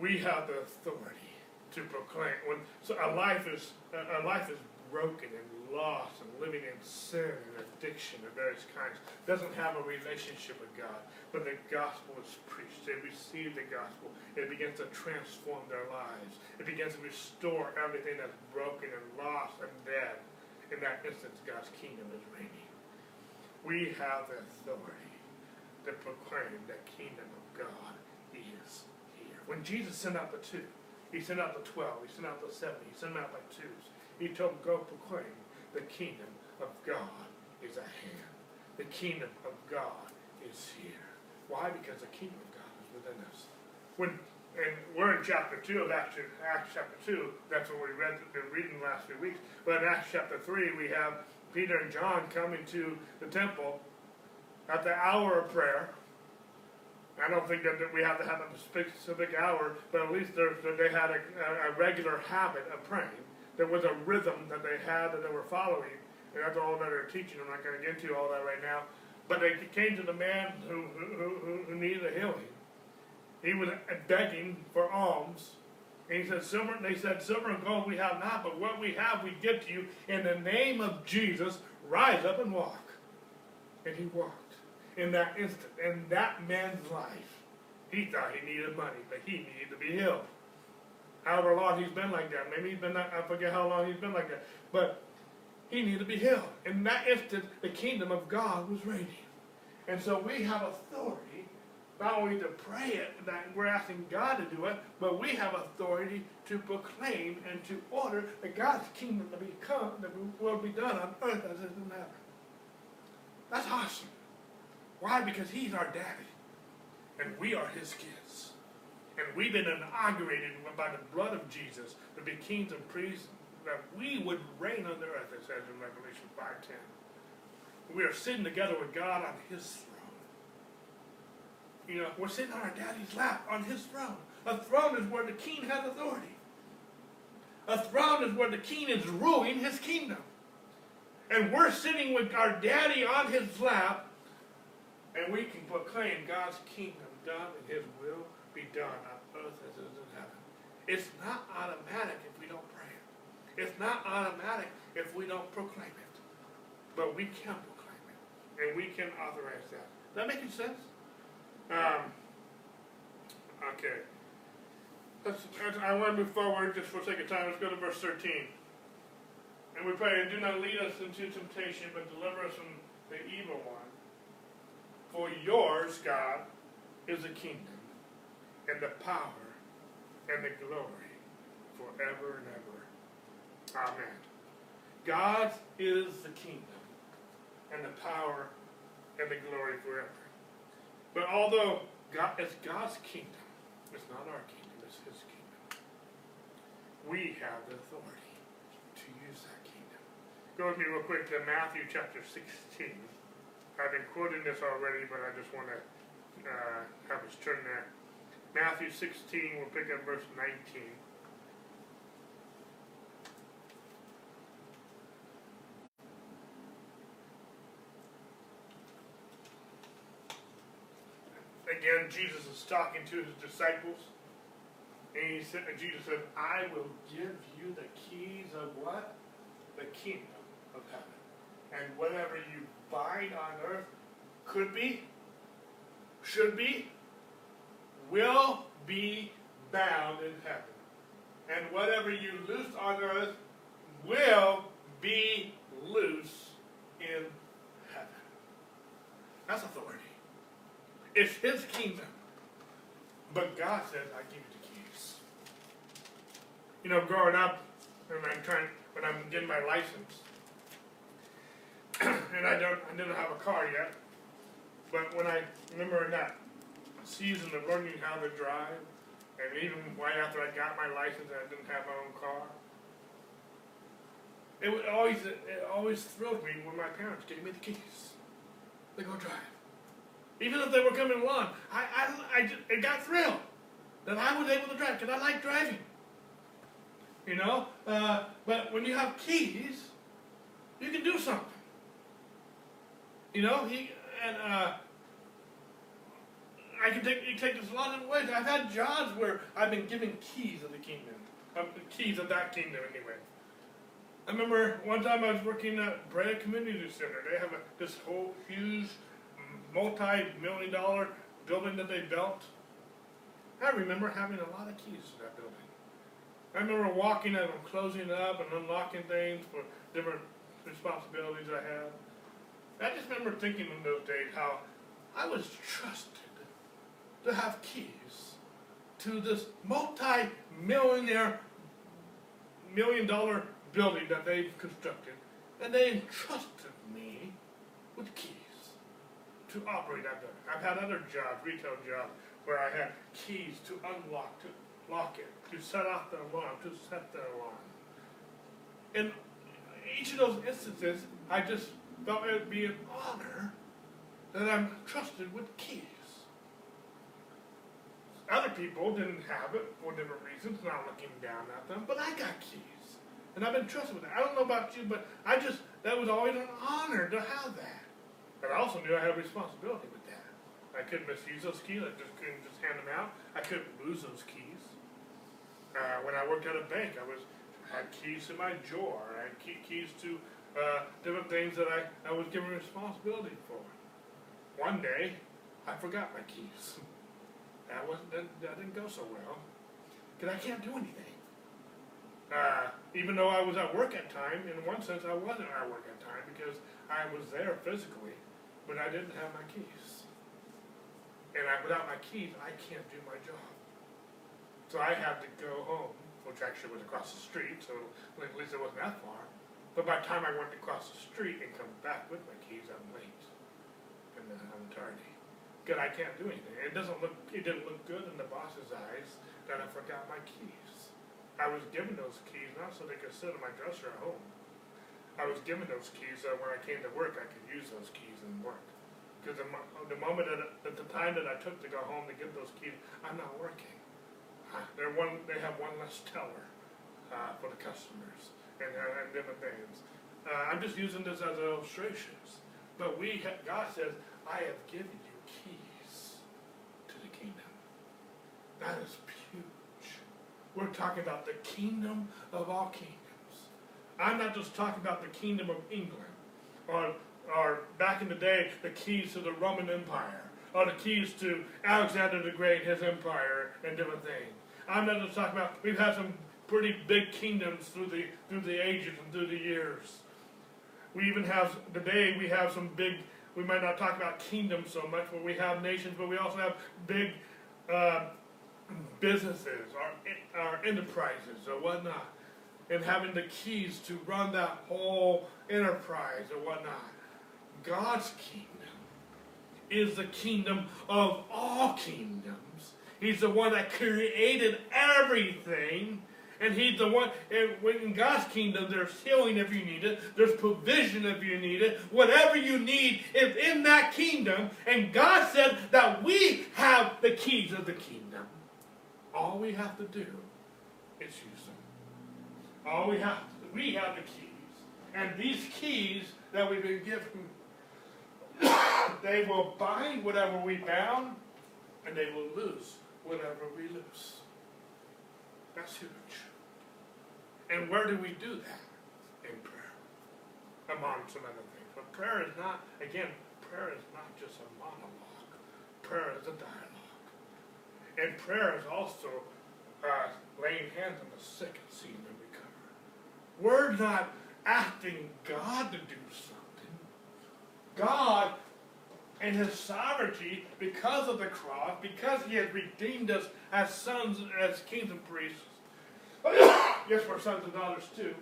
We have the authority to proclaim when so a life is a life is broken and lost and living in sin and addiction of various kinds doesn't have a relationship with God, but the gospel is preached. They receive the gospel. It begins to transform their lives. It begins to restore everything that's broken and lost and dead. In that instance, God's kingdom is reigning. We have the authority to proclaim the kingdom of God is here. When Jesus sent out the two, he sent out the twelve, he sent out the seventy, he sent them out by twos. He told them, go proclaim the kingdom of God is at hand. The kingdom of God is here. Why? Because the kingdom of God is within us. When and we're in chapter two of Acts, Acts chapter two. That's what we read, been reading the last few weeks. But in Acts chapter three, we have Peter and John coming to the temple at the hour of prayer. I don't think that we have to have a specific hour, but at least they had a, a regular habit of praying. There was a rhythm that they had that they were following. And that's all that they're teaching. I'm not going to get into all that right now. But they came to the man who, who, who, who needed a healing he was begging for alms. And he said, Silver, they said, Silver and gold we have not, but what we have we give to you. In the name of Jesus, rise up and walk. And he walked. In that instant, in that man's life, he thought he needed money, but he needed to be healed. However long he's been like that. Maybe he's been, I forget how long he's been like that. But he needed to be healed. In that instant, the kingdom of God was reigning. And so we have authority not only to pray it, that we're asking God to do it, but we have authority to proclaim and to order that God's kingdom to become, that will be done on earth as it is in heaven. That's awesome. Why? Because He's our daddy, and we are His kids. And we've been inaugurated by the blood of Jesus to be kings and priests, that we would reign on the earth, it says in Revelation 5.10. We are sitting together with God on His you know, we're sitting on our daddy's lap, on his throne. A throne is where the king has authority. A throne is where the king is ruling his kingdom. And we're sitting with our daddy on his lap, and we can proclaim God's kingdom done and his will be done on earth as it is in heaven. It's not automatic if we don't pray it. It's not automatic if we don't proclaim it. But we can proclaim it. And we can authorize that. That making sense? Um, okay. Let's, I want to move forward just for sake of time. Let's go to verse 13. And we pray, and do not lead us into temptation, but deliver us from the evil one. For yours, God, is the kingdom, and the power, and the glory, forever and ever. Amen. God is the kingdom, and the power, and the glory forever. But although God, it's God's kingdom, it's not our kingdom, it's His kingdom. We have the authority to use that kingdom. Go with me real quick to Matthew chapter 16. I've been quoting this already, but I just want to uh, have us turn there. Matthew 16, we'll pick up verse 19. Again, Jesus is talking to his disciples. And he said, Jesus said, I will give you the keys of what? The kingdom of heaven. And whatever you bind on earth could be, should be, will be bound in heaven. and whatever you loose on earth will be loose in heaven. That's authority. It's his kingdom. But God says, I give you the keys. You know, growing up, when I'm trying, when I'm getting my license, and I don't, I didn't have a car yet, but when I remember in that season of learning how to drive, and even right after I got my license, and I didn't have my own car. It would always, it always thrilled me when my parents gave me the keys. They go drive. Even if they were coming along, I, I, I, just- it got thrilled that I was able to drive because I like driving. You know, uh, but when you have keys, you can do something. You know, he and uh, I can take you take this a lot of ways. I've had jobs where I've been given keys of the kingdom, of the keys of that kingdom anyway. I remember one time I was working at Brea Community Center. They have a, this whole huge, multi-million dollar building that they built. I remember having a lot of keys to that building. I remember walking and closing up and unlocking things for different responsibilities I had. I just remember thinking in those days how I was trusted to have keys to this multi-millionaire, million dollar building that they've constructed, and they entrusted me with keys to operate building. I've had other jobs, retail jobs, where I had keys to unlock, to lock it, to set off the alarm, to set the alarm. In each of those instances, I just felt it would be an honor that I'm trusted with keys. Other people didn't have it for different reasons, not looking down at them, but I got keys. And I've been trusted with it. I don't know about you, but I just, that was always an honor to have that. But I also knew I had a responsibility with that. I couldn't misuse those keys, I just couldn't just hand them out. I couldn't lose those keys. Uh, when I worked at a bank, I was, had keys to my drawer, I had key, keys to, uh, different things that I, I was given responsibility for. One day, I forgot my keys. That wasn't, that, that didn't go so well, cause I can't do anything. Uh, even though I was at work at time, in one sense, I wasn't at work at time because I was there physically, but I didn't have my keys. And I, without my keys, I can't do my job. So I had to go home, which actually was across the street, so at least it wasn't that far. But by the time I went across the street and come back with my keys, I'm late. And then I'm tardy. Good, I can't do anything. It doesn't look, it didn't look good in the boss's eyes that I forgot my keys. I was given those keys not so they could sit in my dresser at home. I was given those keys when I came to work, I could use those keys and work. Because the, the moment that, at the time that I took to go home to get those keys, I'm not working. Uh, They're one, they have one less teller, uh, for the customers and, uh, and different things. Uh, I'm just using this as illustrations. But we, ha- God says, I have given you keys to the kingdom. That is huge. We're talking about the kingdom of all kingdoms. I'm not just talking about the kingdom of England, or, or back in the day, the keys to the Roman Empire, or the keys to Alexander the Great, his empire, and different things. I'm not just talking about, we've had some pretty big kingdoms through the, through the ages and through the years. We even have, today, we have some big, we might not talk about kingdoms so much, but we have nations, but we also have big uh, businesses, or, our enterprises or whatnot, and having the keys to run that whole enterprise or whatnot. God's kingdom is the kingdom of all kingdoms. He's the one that created everything. And he's the one, and when in God's kingdom, there's healing if you need it, there's provision if you need it. Whatever you need is in that kingdom. And God said that we have the keys of the kingdom. All we have to do is use them. All we have, we have the keys. And these keys that we've been given, they will bind whatever we bound, and they will loose whatever we loose. That's huge. And where do we do that? In prayer. Among some other things. But prayer is not, again, prayer is not just a monologue. Prayer is a dialogue. And prayer is also uh, laying hands on the sick and seeing. We're not asking God to do something. God, in His sovereignty, because of the cross, because He has redeemed us as sons, as kings and priests. yes, we're sons and daughters too.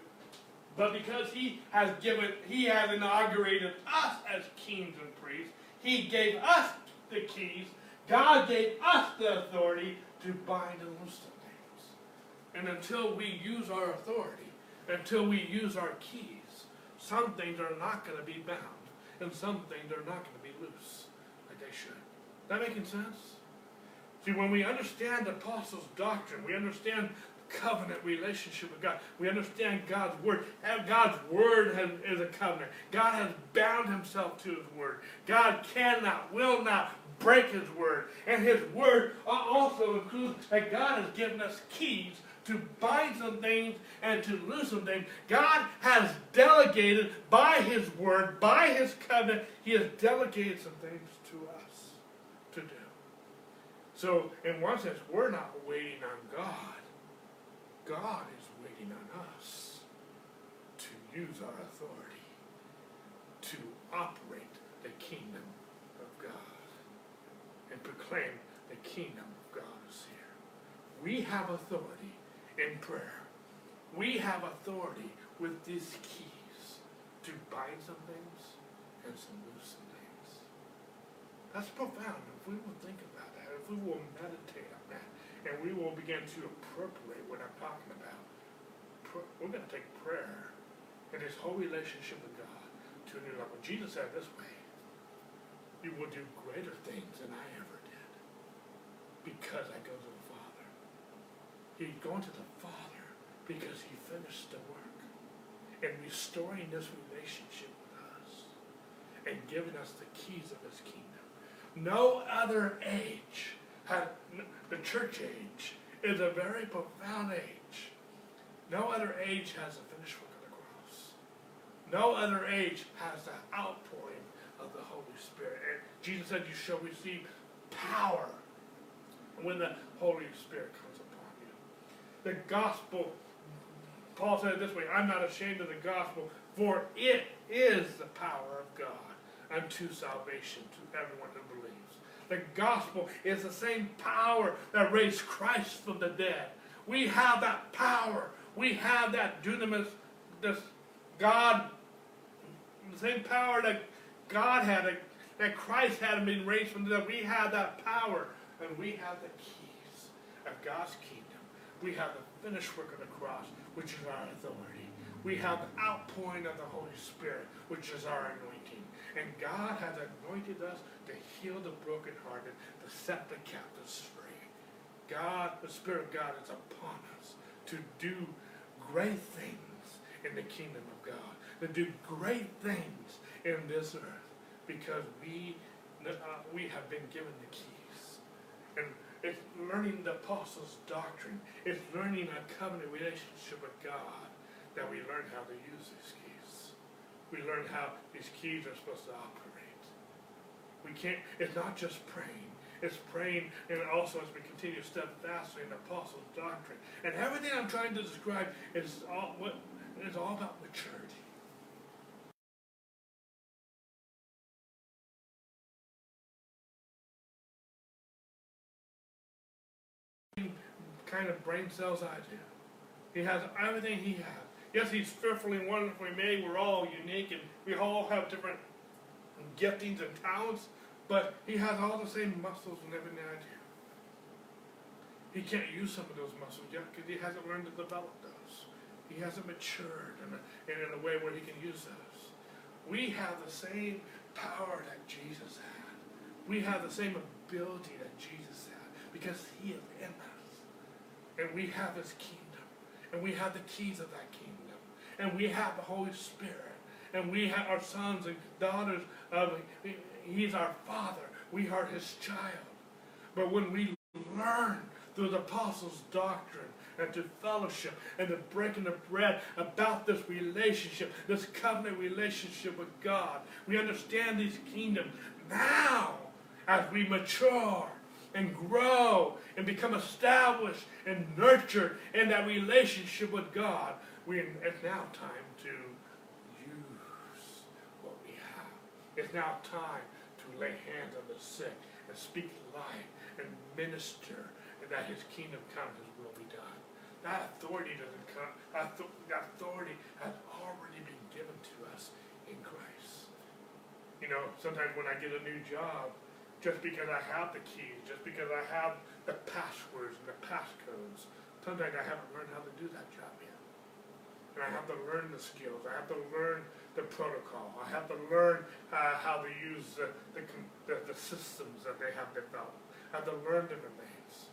But because He has given, He has inaugurated us as kings and priests, He gave us the keys. God gave us the authority to bind and loose the things. And until we use our authority, until we use our keys, some things are not going to be bound, and some things are not going to be loose like they should. That making sense? See, when we understand the apostles' doctrine, we understand covenant relationship with God. We understand God's word. God's word has, is a covenant. God has bound himself to his word. God cannot, will not break his word. And his word also includes that God has given us keys to bind some things and to loose some things. God has delegated by his word, by his covenant, he has delegated some things to us to do. So, in one sense, we're not waiting on God. God is waiting on us to use our authority to operate the kingdom of God and proclaim the kingdom of God is here. We have authority in prayer. We have authority with these keys to bind some things and to loose some things. That's profound. If we will think about that, if we will meditate on that, and we will begin to appropriate what I'm talking about. We're going to take prayer and this whole relationship with God to a new level. Jesus said this way You will do greater things than I ever did because I go to He's going to the Father because He finished the work and restoring this relationship with us and giving us the keys of His kingdom. No other age had the church age is a very profound age. No other age has the finished work of the cross. No other age has the outpouring of the Holy Spirit. And Jesus said, You shall receive power when the Holy Spirit comes. The gospel, Paul said it this way I'm not ashamed of the gospel, for it is the power of God unto salvation to everyone who believes. The gospel is the same power that raised Christ from the dead. We have that power. We have that dunamis, this God, the same power that God had, that, that Christ had been raised from the dead. We have that power, and we have the keys of God's kingdom. We have the finished work of the cross, which is our authority. We have the outpouring of the Holy Spirit, which is our anointing. And God has anointed us to heal the brokenhearted, to set the captives free. God, the Spirit of God is upon us to do great things in the kingdom of God, to do great things in this earth, because we uh, we have been given the keys. And it's learning the apostles' doctrine. It's learning a covenant relationship with God that we learn how to use these keys. We learn how these keys are supposed to operate. We can't, it's not just praying. It's praying and also as we continue steadfastly in the apostles' doctrine. And everything I'm trying to describe is all what is all about maturity. Kind of brain cells I do. He has everything he has. Yes, he's fearfully and wonderfully made. We're all unique and we all have different giftings and talents. But he has all the same muscles and everything I do. He can't use some of those muscles yet because he hasn't learned to develop those. He hasn't matured in a, in a way where he can use those. We have the same power that Jesus had. We have the same ability that Jesus had because he is in us. And we have his kingdom. And we have the keys of that kingdom. And we have the Holy Spirit. And we have our sons and daughters of He's our Father. We are His child. But when we learn through the apostles' doctrine and to fellowship and the breaking of bread about this relationship, this covenant relationship with God, we understand these kingdoms now as we mature and grow and become established and nurtured in that relationship with God, we, it's now time to use what we have. It's now time to lay hands on the sick and speak life and minister and that his kingdom come, his will be done. That authority doesn't come, that authority has already been given to us in Christ. You know, sometimes when I get a new job, just because I have the keys, just because I have the passwords and the passcodes, sometimes I haven't learned how to do that job yet. And I have to learn the skills, I have to learn the protocol, I have to learn uh, how to use the, the, the, the systems that they have developed. I have to learn different things.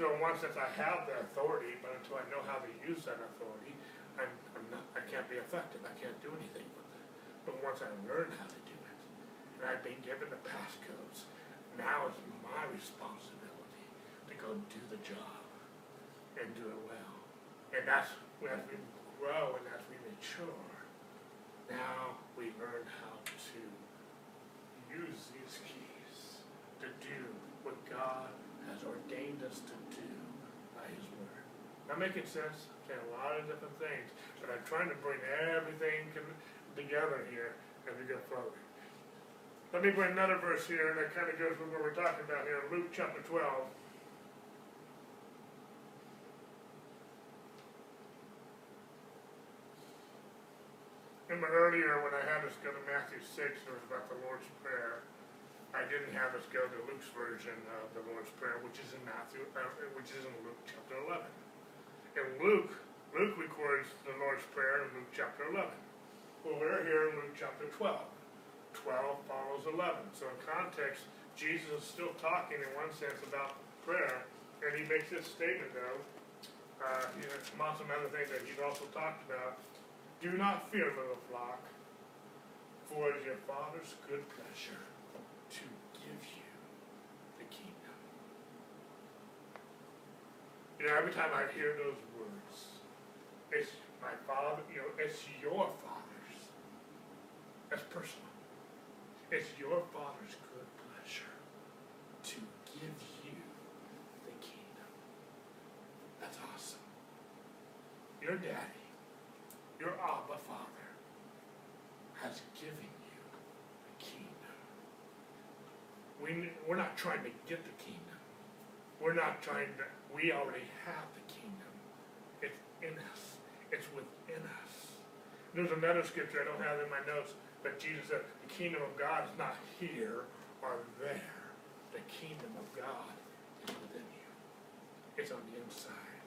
So in one sense, I have the authority, but until I know how to use that authority, I'm, I'm not, I can't be effective, I can't do anything with it. But once I learn how to do it, and I've been given the passcodes, now it's my responsibility to go do the job and do it well. And that's as we grow and as we mature, now we learn how to use these keys to do what God has ordained us to do by His Word. I making sense? Saying a lot of different things, but I'm trying to bring everything together here as we go forward. Let me bring another verse here, and that kind of goes with what we're talking about here, Luke chapter 12. Remember earlier when I had us go to Matthew 6, it was about the Lord's Prayer. I didn't have us go to Luke's version of the Lord's Prayer, which is in Matthew, uh, which is in Luke chapter 11. And Luke, Luke records the Lord's Prayer in Luke chapter 11. Well, we're here in Luke chapter 12. 12 follows 11. So in context, Jesus is still talking in one sense about prayer, and he makes this statement though. Uh, you know, among some other things that he's also talked about. Do not fear, little flock, for it is your Father's good pleasure to give you the kingdom. You know, every time I hear those words, it's my Father, you know, it's your Father's. That's personal. It's your Father's good pleasure to give you the kingdom. That's awesome. Your daddy, your Abba Father, has given you the kingdom. We, we're not trying to get the kingdom. We're not trying to, we already have the kingdom. It's in us, it's within us. There's another scripture, I don't have in my notes, but Jesus said, the kingdom of God is not here or there. The kingdom of God is within you. It's on the inside.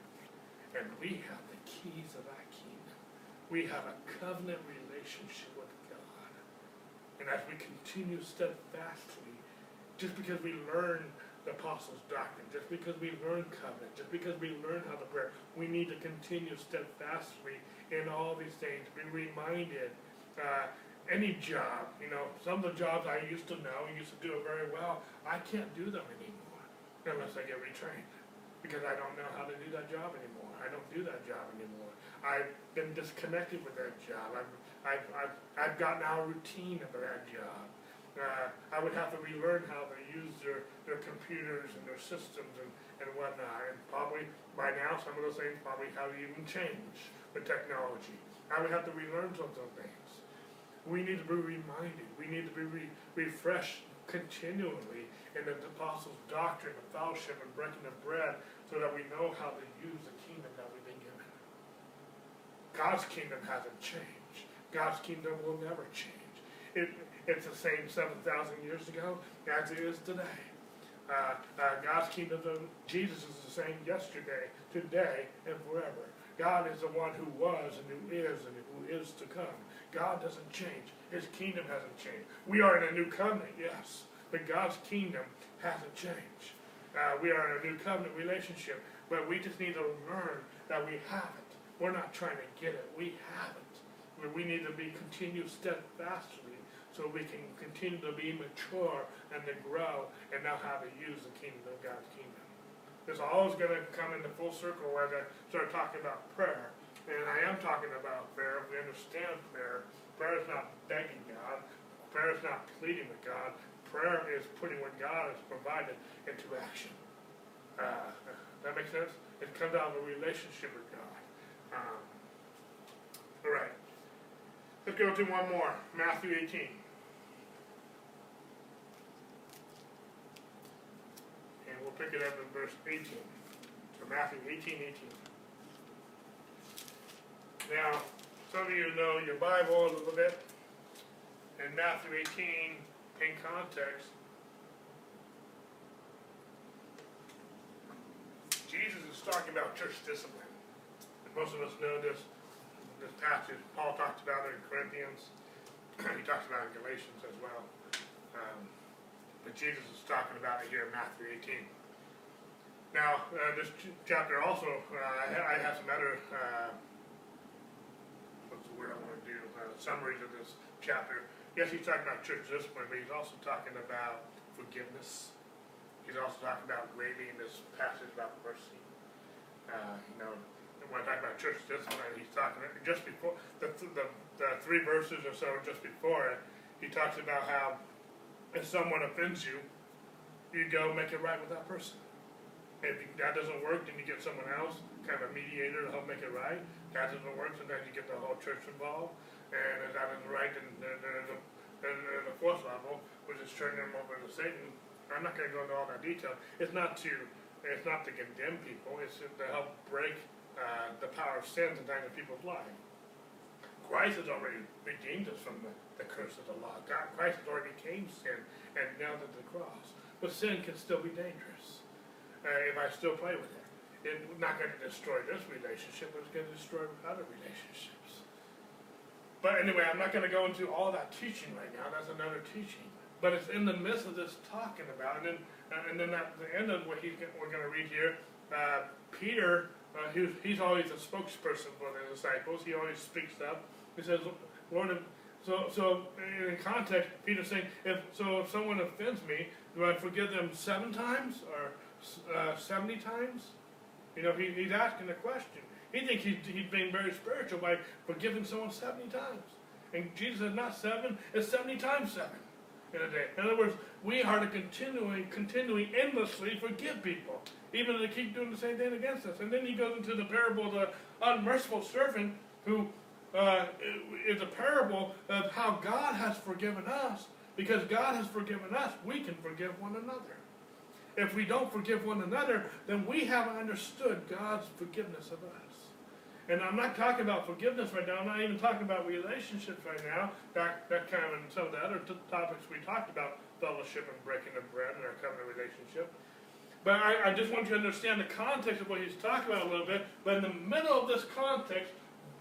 And we have the keys of that kingdom. We have a covenant relationship with God. And as we continue steadfastly, just because we learn the apostles' doctrine, just because we learn covenant, just because we learn how to pray, we need to continue steadfastly in all these things. Be reminded, uh, any job, you know, some of the jobs I used to know, used to do it very well, I can't do them anymore unless I get retrained. Because I don't know how to do that job anymore. I don't do that job anymore. I've been disconnected with that job. I've, I've, I've, I've gotten out of routine of that job. Uh, I would have to relearn how to use their, their computers and their systems and, and whatnot. And probably by now, some of those things probably have even changed with technology. I would have to relearn some of those things. We need to be reminded. We need to be re- refreshed continually in the apostles' doctrine, of fellowship, and breaking of bread, so that we know how to use the kingdom that we've been given. God's kingdom hasn't changed. God's kingdom will never change. It, it's the same 7,000 years ago as it is today. Uh, uh, God's kingdom, Jesus is the same yesterday, today, and forever. God is the one who was and who is and who is to come. God doesn't change. His kingdom hasn't changed. We are in a new covenant, yes, but God's kingdom hasn't changed. Uh, we are in a new covenant relationship, but we just need to learn that we have it. We're not trying to get it. We have it. We need to be continue steadfastly so we can continue to be mature and to grow and know how to use the kingdom of God's kingdom. It's always going to come into full circle as I start talking about prayer. And I am talking about prayer. We understand prayer. Prayer is not begging God. Prayer is not pleading with God. prayer is putting what God has provided into action. Uh, that makes sense? It comes out of a relationship with God. Um, all right. Let's go to one more. Matthew 18. And we'll pick it up in verse 18. So Matthew 18, 18. Now, some of you know your Bible a little bit. And Matthew 18, in context, Jesus is talking about church discipline. And most of us know this, this passage. Paul talks about it in Corinthians. he talks about it in Galatians as well. Um, but Jesus is talking about it here in Matthew 18. Now, uh, this ch- chapter also, uh, I have some other, uh, word I want to do, uh, summaries of this chapter. Yes, he's talking about church discipline, but he's also talking about forgiveness. He's also talking about gravy in this passage about mercy. Uh, you know, when I talk about church discipline, he's talking just before the, the, the three verses or so just before it. He talks about how if someone offends you, you go make it right with that person. If that doesn't work, then you get someone else, kind of a mediator to help make it right. That doesn't work, sometimes you get the whole church involved. And if that isn't right, then there- there's a, then a fourth level, which is turning them over to Satan. I'm not gonna go into all that detail. It's not to, it's not to condemn people, it's to help break, uh, the power of sin sometimes in people's lives. Christ has already redeemed us from the, the curse of the law. God, Christ has already became sin and nailed it to the cross. But sin can still be dangerous uh, if I still play with it. It's not going to destroy this relationship, but it's going to destroy other relationships. But anyway, I'm not going to go into all that teaching right now. That's another teaching. But it's in the midst of this talking about, and then uh, and then at the end of what he's, we're going to read here, uh, Peter, uh, he's, he's always a spokesperson for the disciples. He always speaks up. He says, "Lord, so so in context, Peter's saying, if so, if someone offends me, do I forgive them seven times or uh, seventy times?" You know, he, he's asking a question. He thinks he's, he's being very spiritual by forgiving someone 70 times. And Jesus said, not seven, it's 70 times seven in a day. In other words, we are to continually, continually, endlessly forgive people, even if they keep doing the same thing against us. And then he goes into the parable of the unmerciful servant who uh, is a parable of how God has forgiven us. Because God has forgiven us, we can forgive one another. If we don't forgive one another, then we haven't understood God's forgiveness of us. And I'm not talking about forgiveness right now. I'm not even talking about relationships right now. That, that kind of, and some of the other t- topics we talked about, fellowship and breaking of bread and our covenant relationship. But I, I just want you to understand the context of what he's talking about a little bit. But in the middle of this context,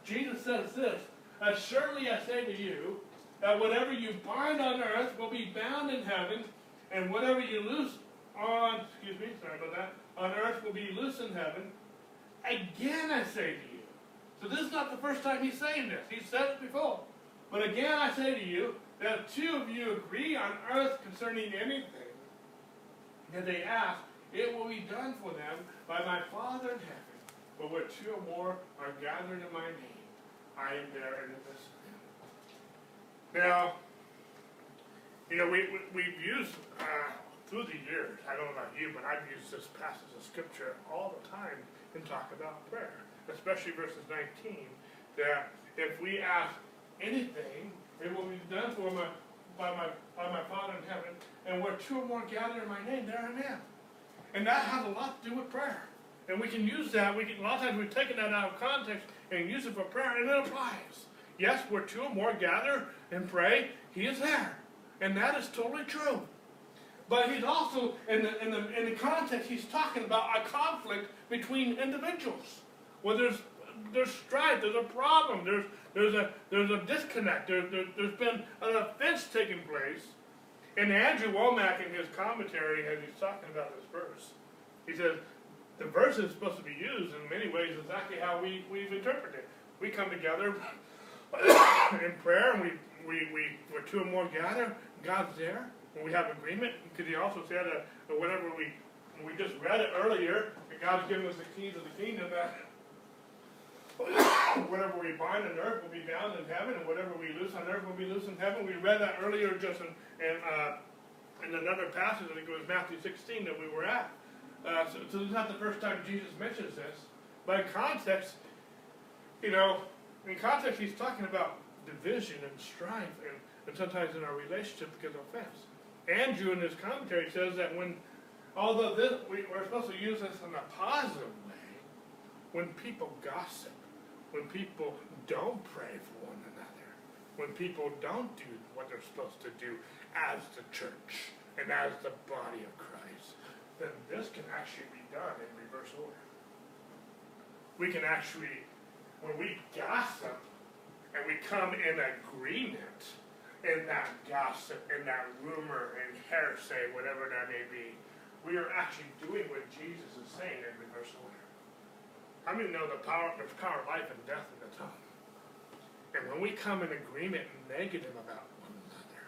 Jesus says this As surely I say to you, that whatever you bind on earth will be bound in heaven, and whatever you loose on, excuse me, sorry about that, on earth will be loose in heaven. Again I say to you. So this is not the first time he's saying this. He's said it before. But again I say to you, that if two of you agree on earth concerning anything that they ask, it will be done for them by my Father in heaven. But where two or more are gathered in my name, I am there in the midst. Now, you know, we, we, we've used, uh, through the years, I don't know about you, but I've used this passage of scripture all the time in talk about prayer, especially verses nineteen, that if we ask anything, it will be done for my, by my, by my Father in heaven, and where two or more gather in my name, there I am. And that has a lot to do with prayer. And we can use that, we can, a lot of times we've taken that out of context and use it for prayer, and it applies. Yes, where two or more gather and pray, he is there. And that is totally true. But he's also, in the, in the, in the context, he's talking about a conflict between individuals. Where there's, there's strife, there's a problem, there's, there's, a, there's a disconnect, there, there, there's been an offense taking place. And Andrew Wommack in his commentary, as he's talking about this verse, he says, the verse is supposed to be used in many ways exactly how we, we've interpreted it. We come together in prayer, and we, we, we, where two or more gather, God's there, and we have agreement, because he also said that that whenever we, we just read it earlier, that God's given us the keys of the kingdom, that whatever we bind on earth will be bound in heaven, and whatever we loose on earth will be loose in heaven. We read that earlier just in, in uh, in another passage, I think it was Matthew 16 that we were at. Uh, so, so this is not the first time Jesus mentions this, but in context, you know, in context, he's talking about division and strife, and, and sometimes in our relationship because of offense. Andrew, in his commentary, says that when, although this, we, we're supposed to use this in a positive way, when people gossip, when people don't pray for one another, when people don't do what they're supposed to do as the church and as the body of Christ, then this can actually be done in reverse order. We can actually, when we gossip and we come in agreement in that gossip, in that rumor and hearsay, whatever that may be, we are actually doing what Jesus is saying in reverse order. How many know the power, there's power of life and death in the tongue? And when we come in agreement negative about one another,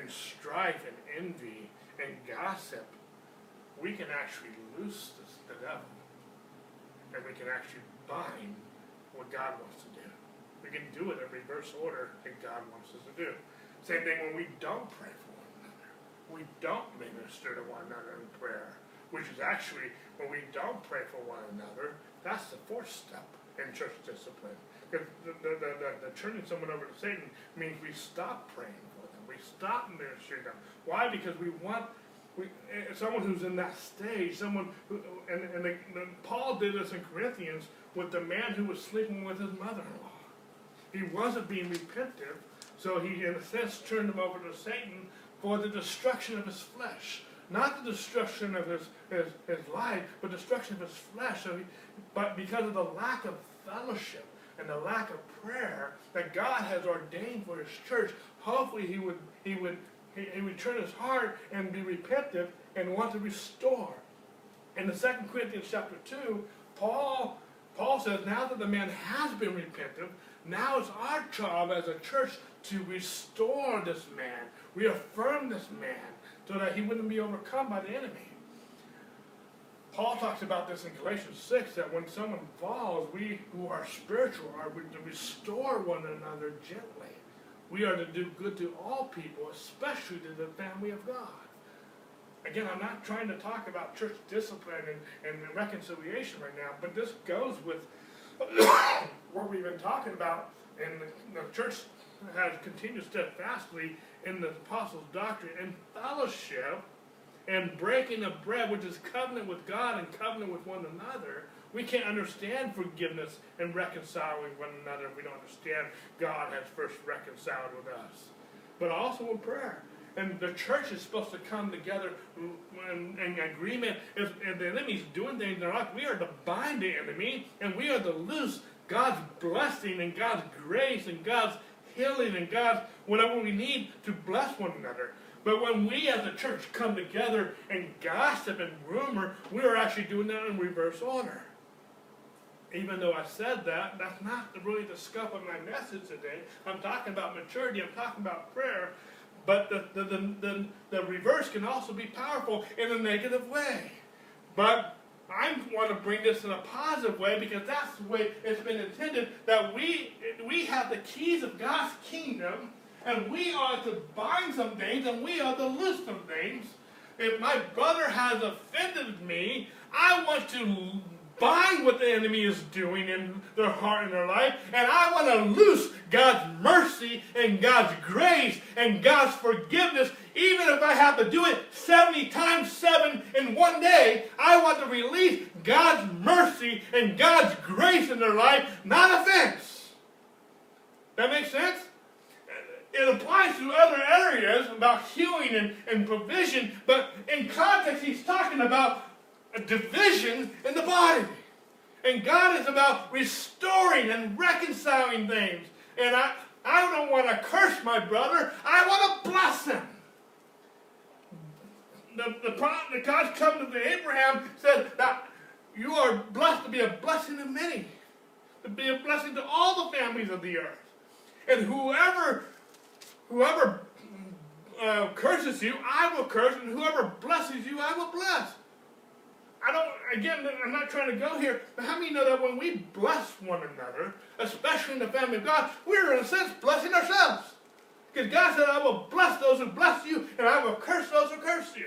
and strife and envy and gossip, we can actually loose the devil. And we can actually bind what God wants to do. We can do it in reverse order that God wants us to do. Same thing when we don't pray for one another. We don't minister to one another in prayer. Which is actually, when we don't pray for one another, that's the fourth step in church discipline. Because the, the, the, the, turning someone over to Satan means we stop praying for them. We stop ministering to them. Why? Because we want we, eh, someone who's in that stage, someone who, and, and, the, and Paul did this in Corinthians with the man who was sleeping with his mother-in-law. He wasn't being repentant, so he, in a sense, turned him over to Satan for the destruction of his flesh. Not the destruction of his, his, his life, but destruction of his flesh. So he, but because of the lack of fellowship and the lack of prayer that God has ordained for his church, hopefully he would, he would he, he would turn his heart and be repentant and want to restore. In the Second Corinthians chapter 2, Paul, Paul says, now that the man has been repentant, now it's our job as a church to restore this man, reaffirm this man, so that he wouldn't be overcome by the enemy. Paul talks about this in Galatians 6 that when someone falls, we who are spiritual are to restore one another gently. We are to do good to all people, especially to the family of God. Again, I'm not trying to talk about church discipline and, and reconciliation right now, but this goes with what we've been talking about, and the, the church has continued steadfastly in the apostles' doctrine and fellowship and breaking of bread, which is covenant with God and covenant with one another. We can't understand forgiveness and reconciling one another if we don't understand God has first reconciled with us. But also in prayer. And the church is supposed to come together in, in agreement. If, if the enemy's doing things in our life, we are to bind the enemy and we are to loose God's blessing and God's grace and God's healing and God's whatever we need to bless one another. But when we as a church come together and gossip and rumor, we are actually doing that in reverse order. Even though I said that, that's not really the scope of my message today. I'm talking about maturity, I'm talking about prayer. But the, the, the, the, the reverse can also be powerful in a negative way. But I want to bring this in a positive way because that's the way it's been intended that we, we have the keys of God's kingdom and we are to bind some things and we are to loose some things. If my brother has offended me, I want to bind what the enemy is doing in their heart and their life, and I want to loose God's mercy and God's grace and God's forgiveness, even if I have to do it 70 times 7 in one day. I want to release God's mercy and God's grace in their life, not offense. That makes sense? it applies to other areas about healing and, and provision, but in context, he's talking about a division in the body. And God is about restoring and reconciling things. And I, I don't want to curse my brother, I want to bless him. The, the, the God's covenant to Abraham said that you are blessed to be a blessing to many, to be a blessing to all the families of the earth. And whoever Whoever uh, curses you, I will curse, and whoever blesses you, I will bless. I don't, again, I'm not trying to go here, but how many know that when we bless one another, especially in the family of God, we're in a sense blessing ourselves? Because God said, I will bless those who bless you, and I will curse those who curse you.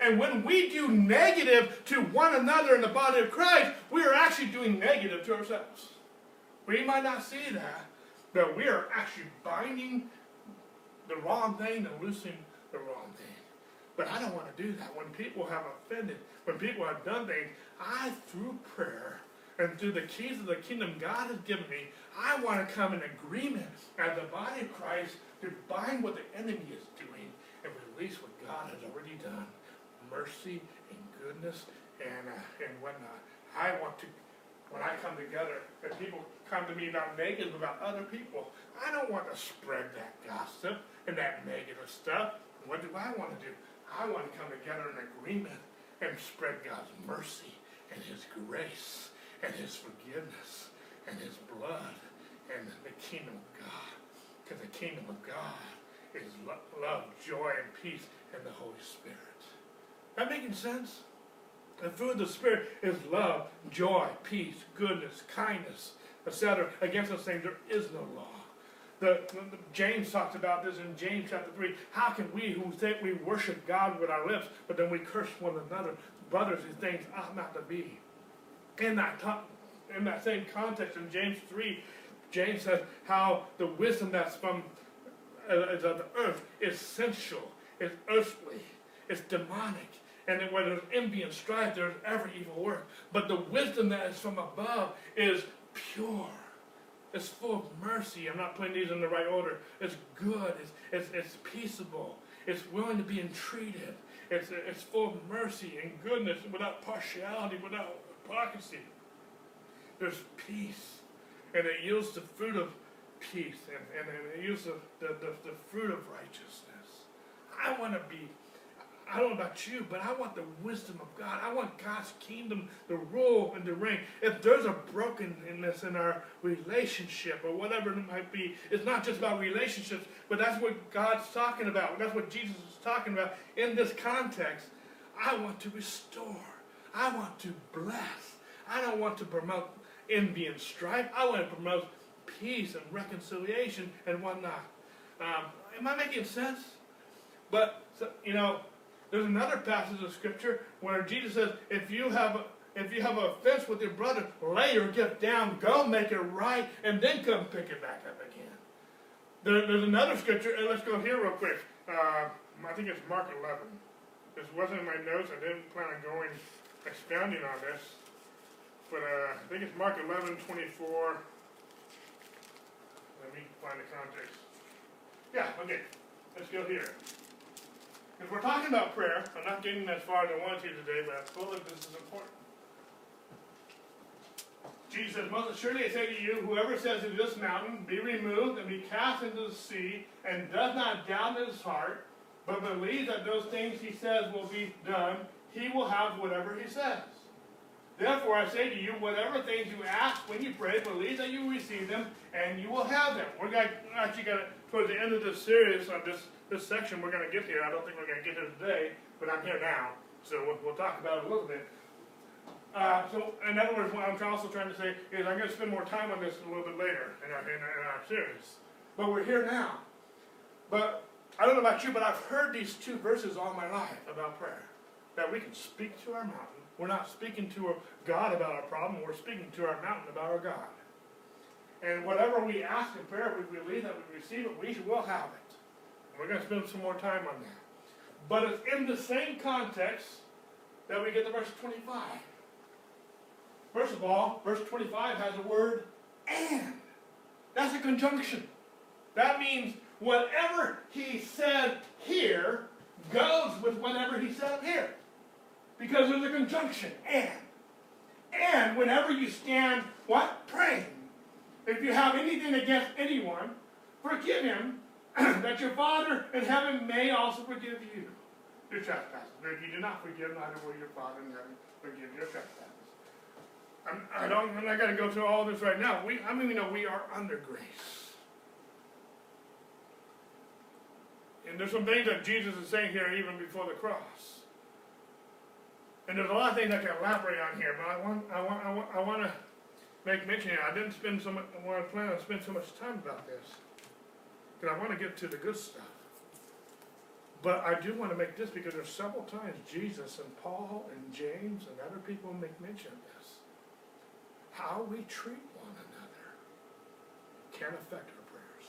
And when we do negative to one another in the body of Christ, we are actually doing negative to ourselves. We might not see that, but we are actually binding the wrong thing and loosing the wrong thing. But I don't want to do that. When people have offended, when people have done things, I, through prayer and through the keys of the kingdom God has given me, I want to come in agreement as the body of Christ to bind what the enemy is doing and release what God has already done mercy and goodness and, uh, and whatnot. I want to, when I come together, and people come to me about negative about other people, I don't want to spread that gossip and that negative stuff. What do I want to do? I want to come together in agreement and spread God's mercy and His grace and His forgiveness and His blood and the kingdom of God. Because the kingdom of God is lo- love, joy, and peace and the Holy Spirit. That making sense? The fruit of the Spirit is love, joy, peace, goodness, kindness, etc. Against those things there is no law. The, the- James talks about this in James chapter 3. How can we who think we worship God with our lips, but then we curse one another? Brothers, these things ought not to be. In that, in that same context, in James 3, James says how the wisdom that's from uh, is of the earth is sensual, is earthly, it's demonic. And then where there's envy and strife, there's every evil work. But the wisdom that is from above is pure. It's full of mercy. I'm not putting these in the right order. It's good. It's, it's, it's peaceable. It's willing to be entreated. It's, it's full of mercy and goodness without partiality, without hypocrisy. There's peace. And it yields the fruit of peace. And, and it yields the, the, the, the fruit of righteousness. I want to be I don't know about you, but I want the wisdom of God. I want God's kingdom to rule and to reign. If there's a brokenness in our relationship or whatever it might be, it's not just about relationships, but that's what God's talking about. That's what Jesus is talking about in this context. I want to restore. I want to bless. I don't want to promote envy and strife. I want to promote peace and reconciliation and whatnot. Um, am I making sense? But you know, there's another passage of scripture where Jesus says, if you have if you have offense with your brother, lay your gift down, go make it right, and then come pick it back up again. There, there's another scripture, and let's go here real quick. Uh, I think it's Mark 11. This wasn't in my notes. I didn't plan on going expounding on this, but uh, I think it's Mark 11, 24. Let me find the context. Yeah, okay. Let's go here. Because we're talking about prayer, I'm not getting as far as I wanted to today, but I feel this is important. Jesus says, Most assuredly I say to you, whoever says to this mountain, be removed and be cast into the sea, and does not doubt in his heart, but believes that those things he says will be done, he will have whatever he says. Therefore I say to you, whatever things you ask when you pray, believe that you receive them, and you will have them. We're actually going to, towards the end of this series, on this, this section, we're going to get here. I don't think we're going to get here today, but I'm here now, so we'll, we'll talk about it a little bit. Uh, so, in other words, what I'm also trying to say is I'm going to spend more time on this a little bit later in our, in in our series. But we're here now. But I don't know about you, but I've heard these two verses all my life about prayer. That we can speak to our mountain. We're not speaking to God about our problem, we're speaking to our mountain about our God. And whatever we ask in prayer, we believe that we receive it, we will have it. We're going to spend some more time on that. But it's in the same context that we get to verse 25. First of all, verse 25 has the word and. That's a conjunction. That means whatever he said here goes with whatever he said here. Because there's a conjunction, and. And whenever you stand, what? Praying. If you have anything against anyone, forgive him, that your Father in heaven may also forgive you your trespasses. But if you do not forgive, neither will your Father in heaven forgive your trespasses. I'm, I don't, I'm not going to go through all this right now. We, I mean, we know we are under grace. And there's some things that Jesus is saying here even before the cross. And there's a lot of things I can elaborate on here, but I want, I want, I want, I want to make mention here. I didn't spend so much, I want to plan on spend so much time about this. Because I want to get to the good stuff. But I do want to make this because there's several times Jesus and Paul and James and other people make mention of this. How we treat one another can affect our prayers.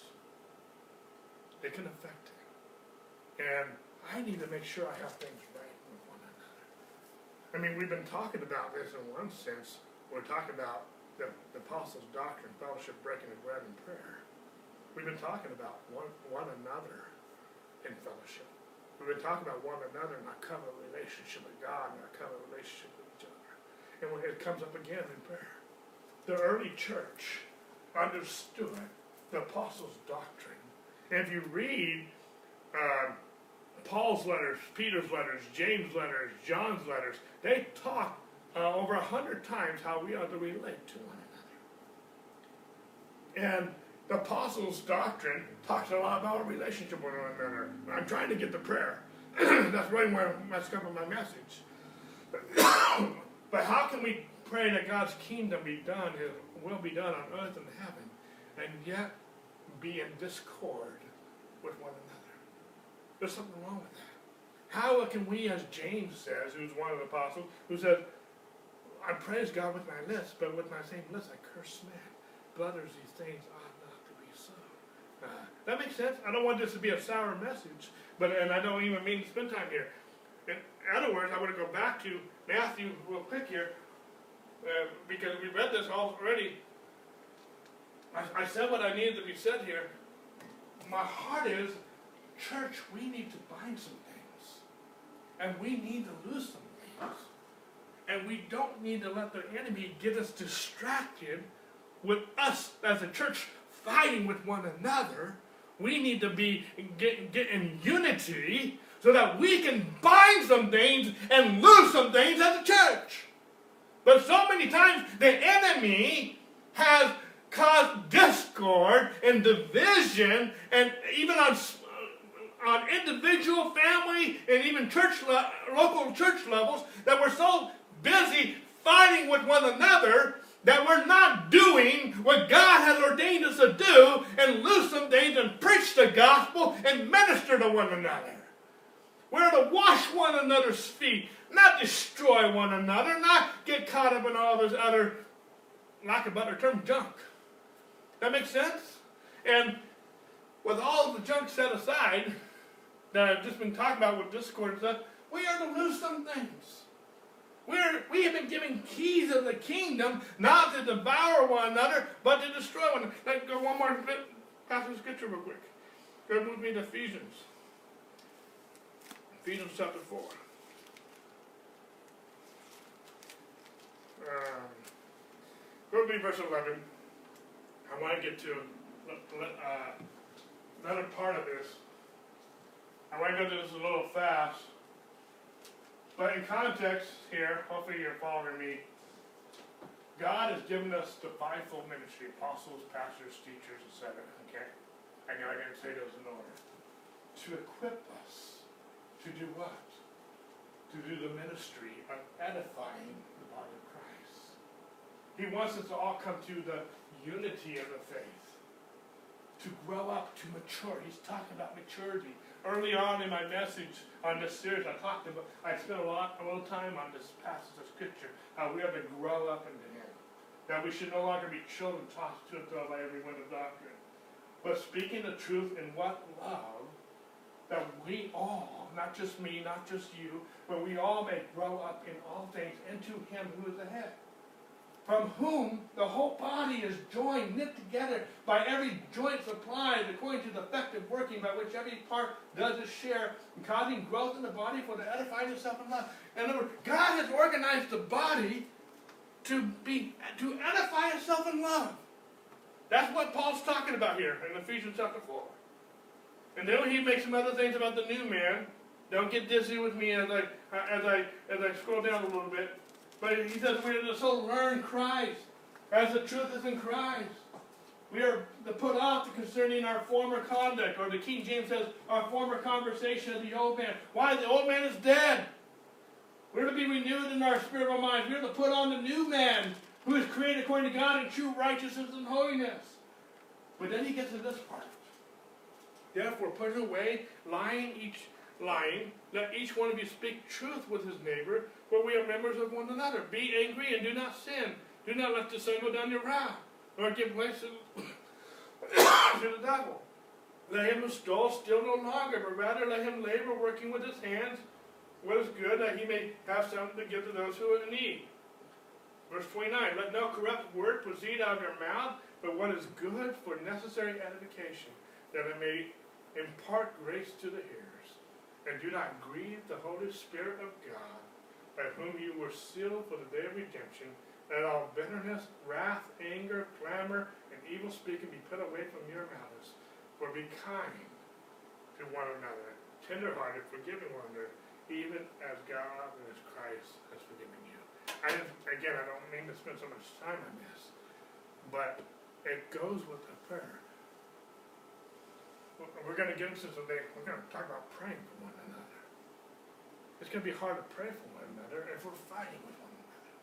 It can affect it. And I need to make sure I have things right with one another. I mean, we've been talking about this in one sense. We're talking about the, the apostles' doctrine, fellowship, breaking of bread, and prayer. We've been talking about one, one another in fellowship. We've been talking about one another in our covenant relationship with God and our covenant relationship with each other. And when it comes up again in prayer. The early church understood the apostles' doctrine. And if you read uh, Paul's letters, Peter's letters, James' letters, John's letters, they talk uh, over a hundred times how we are to relate to one another. And the apostles' doctrine talks a lot about our relationship with one another. I'm trying to get the prayer. that's really where that's coming my message. but how can we pray that God's kingdom be done, His will be done on earth and heaven, and yet be in discord with one another? There's something wrong with that. How can we, as James says, who's one of the apostles, who says, I praise God with my lips, but with my same lips I curse man. Brothers, these things ought not to be so. Uh, that makes sense. I don't want this to be a sour message, but and I don't even mean to spend time here. In other words, I want to go back to Matthew real quick here, uh, because we read this already. I, I said what I needed to be said here. My heart is, church, we need to bind some things, and we need to lose some things. And we don't need to let the enemy get us distracted with us as a church fighting with one another. We need to be get, get unity so that we can bind some things and lose some things as a church. But so many times the enemy has caused discord and division, and even on on individual, family, and even church le- local church levels that we're so busy fighting with one another that we're not doing what God has ordained us to do and lose some things and preach the gospel and minister to one another. We're to wash one another's feet, not destroy one another, not get caught up in all this other, lack of better term, junk. That makes sense? And with all the junk set aside that I've just been talking about with discord and stuff, we are to lose some things. We're, we have been given keys of the kingdom, not to devour one another, but to destroy one another. Let's go one more bit, passage of scripture real quick. Go with me to Ephesians. Ephesians chapter 4. Um, go me verse 11. I want to get to uh, another part of this. I want to go to this a little fast. But in context here, hopefully you're following me. God has given us the fivefold ministry apostles, pastors, teachers, etc. Okay? I know I didn't say those in order. To equip us to do what? To do the ministry of edifying the body of Christ. He wants us to all come to the unity of the faith. To grow up, to mature. He's talking about maturity early on in my message on this series, I talked about, I spent a lot, a little time on this passage of scripture, how we are to grow up into Him. That we should no longer be children tossed to and fro by every wind of doctrine. But speaking the truth in what love, that we all, not just me, not just you, but we all may grow up in all things into Him who is the head from whom the whole body is joined, knit together by every joint supplied according to the effective working by which every part does its share, causing growth in the body for the edifying of self and love. In other words, God has organized the body to be to edify itself in love. That's what Paul's talking about here in Ephesians chapter 4. And then he makes some other things about the new man. Don't get dizzy with me as I as I as I scroll down a little bit. But he says we are to so learn Christ, as the truth is in Christ. We are to put off concerning our former conduct, or the King James says, our former conversation of the old man. Why? The old man is dead. We're to be renewed in our spiritual minds. We're to put on the new man, who is created according to God in true righteousness and holiness. But then he gets to this part. Therefore, put away lying each lying. Let each one of you speak truth with his neighbor, for we are members of one another. Be angry and do not sin. Do not let the sun go down your wrath, nor give place to, the devil. Let him who still no longer, but rather let him labor, working with his hands what is good, that he may have something to give to those who are in need. Verse 29 Let no corrupt word proceed out of your mouth, but what is good for necessary edification, that it may impart grace to the hearers. And do not grieve the Holy Spirit of God, by whom you were sealed for the day of redemption. Let all bitterness, wrath, anger, clamor, and evil speaking be put away from your mouths. For be kind to one another, tenderhearted, forgiving one another, even as God and as Christ has forgiven you. I again, I don't mean to spend so much time on this, but it goes with the prayer. We're- We're gonna get into today, we're gonna talk about praying for one another. It's gonna be hard to pray for one another if we're fighting with one another.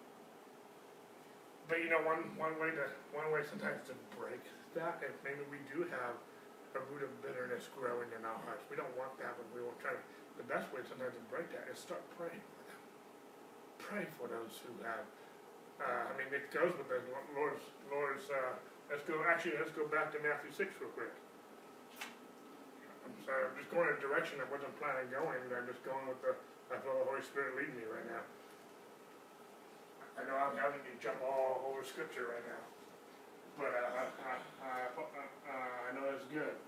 But you know, one, one way to, one way sometimes to break that, if maybe we do have a root of bitterness growing in our hearts, we don't want that, but we will try to, the best way sometimes to break that is start praying for them. Pray for those who have, uh, I mean, it goes with the Lord's, Lord's, uh, let's go, actually, let's go back to Matthew six real quick. I'm sorry, I'm just going in a direction I wasn't planning going, I'm just going with the, I feel the Holy Spirit leading me right now. I know I'm having to jump all over scripture right now, but, uh, I, I, I, uh, know it's good.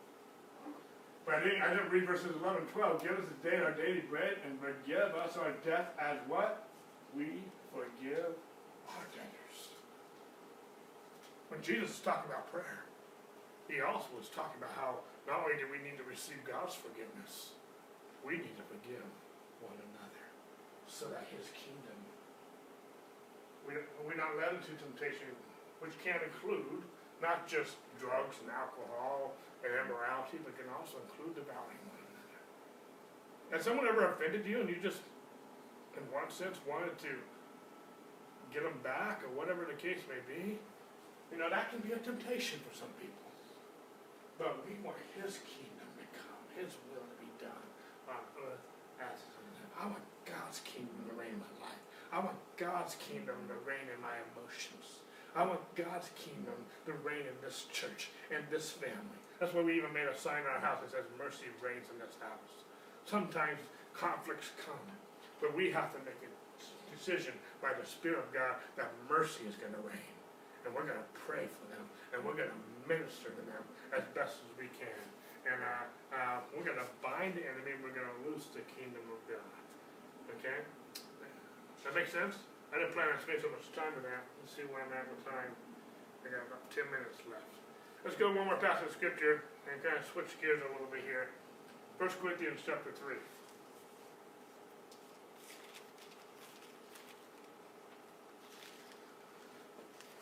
But I didn't, I didn't read verses 11, 12. Give us this day our daily bread and forgive us our debt as what? We forgive our debtors. When Jesus was talking about prayer, he also was talking about how not only do we need to receive God's forgiveness, we need to forgive so that his kingdom, we, we're not led into temptation, which can include not just drugs and alcohol and immorality, but can also include devouring one another. Has someone ever offended you and you just, in one sense, wanted to get them back or whatever the case may be? You know, that can be a temptation for some people. But we want His kingdom to come, His will to be done on earth as it is in heaven. I want God's kingdom to reign in my life. I want God's kingdom to reign in my emotions. I want God's kingdom to reign in this church and this family. That's why we even made a sign in our house that says, Mercy reigns in this house. Sometimes conflicts come, but we have to make a decision by the Spirit of God that mercy is going to reign. And we're going to pray for them, and we're going to minister to them as best as we can. And uh, uh, we're going to bind the enemy, we're going to loose the kingdom of God. Okay? That makes sense? I didn't plan on spending so much time with that. Let's see where I'm at with time. I got about ten minutes left. Let's go one more passage of scripture and kind of switch gears a little bit here. First Corinthians chapter three.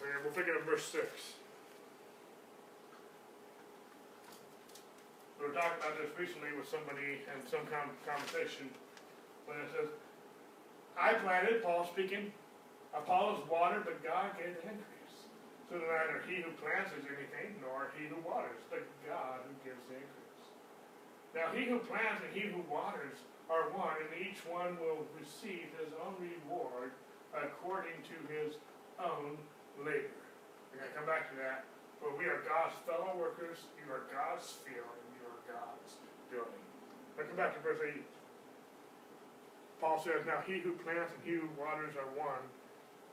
And we'll pick it up verse six. We were talking about this recently with somebody in some con- conversation, when it says, I planted, Paul speaking, Apollos watered, but God gave the increase. So neither he who plants is anything, nor he who waters, but God who gives the increase. Now he who plants and he who waters are one, and each one will receive his own reward according to his own labor. We're gonna come back to that. For we are God's fellow workers, you are God's field, and you are God's building. Now come back to verse eight. Paul says, Now he who plants and he who waters are one,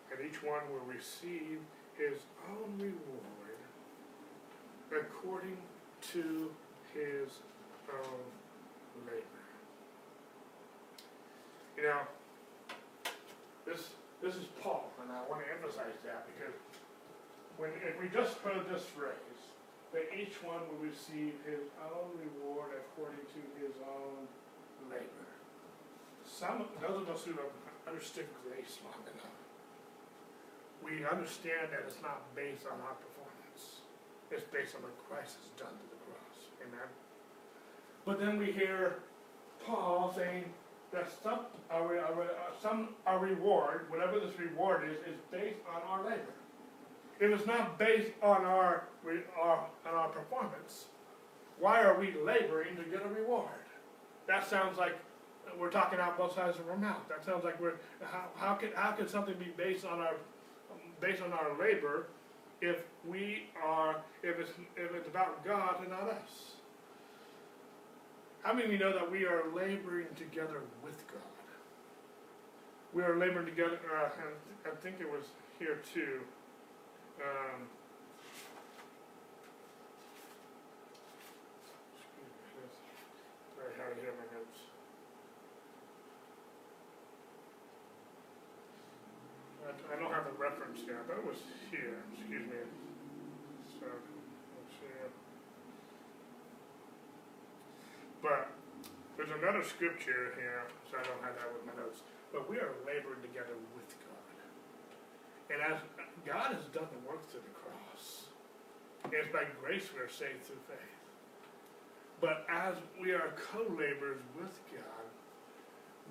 and each one will receive his own reward according to his own labor. You know, this this is Paul, and I want to emphasize that because when if we just heard this phrase, that each one will receive his own reward according to his own labor. Some those of us who have understood grace long enough, we understand that it's not based on our performance. It's based on what Christ has done to the cross. Amen. But then we hear Paul saying that some our, our, some our reward, whatever this reward is, is based on our labor. It is not based on our, our on our performance. why are we laboring to get a reward? That sounds like we're talking out both sides of our mouth. That sounds like we're, how, how can, how can something be based on our, based on our labor if we are, if it's, if it's about God and not us? How many of you know that we are laboring together with God? We are laboring together, uh, and I think it was here too. Um, excuse me, it's very hard to hear my notes. I, I don't have the reference here, but it was here, excuse me. So, let's see. But there's another scripture here, so I don't have that with my notes. But we are laboring together with God. And as God has done the work through the cross, it's by grace we are saved through faith. But as we are co-laborers with God,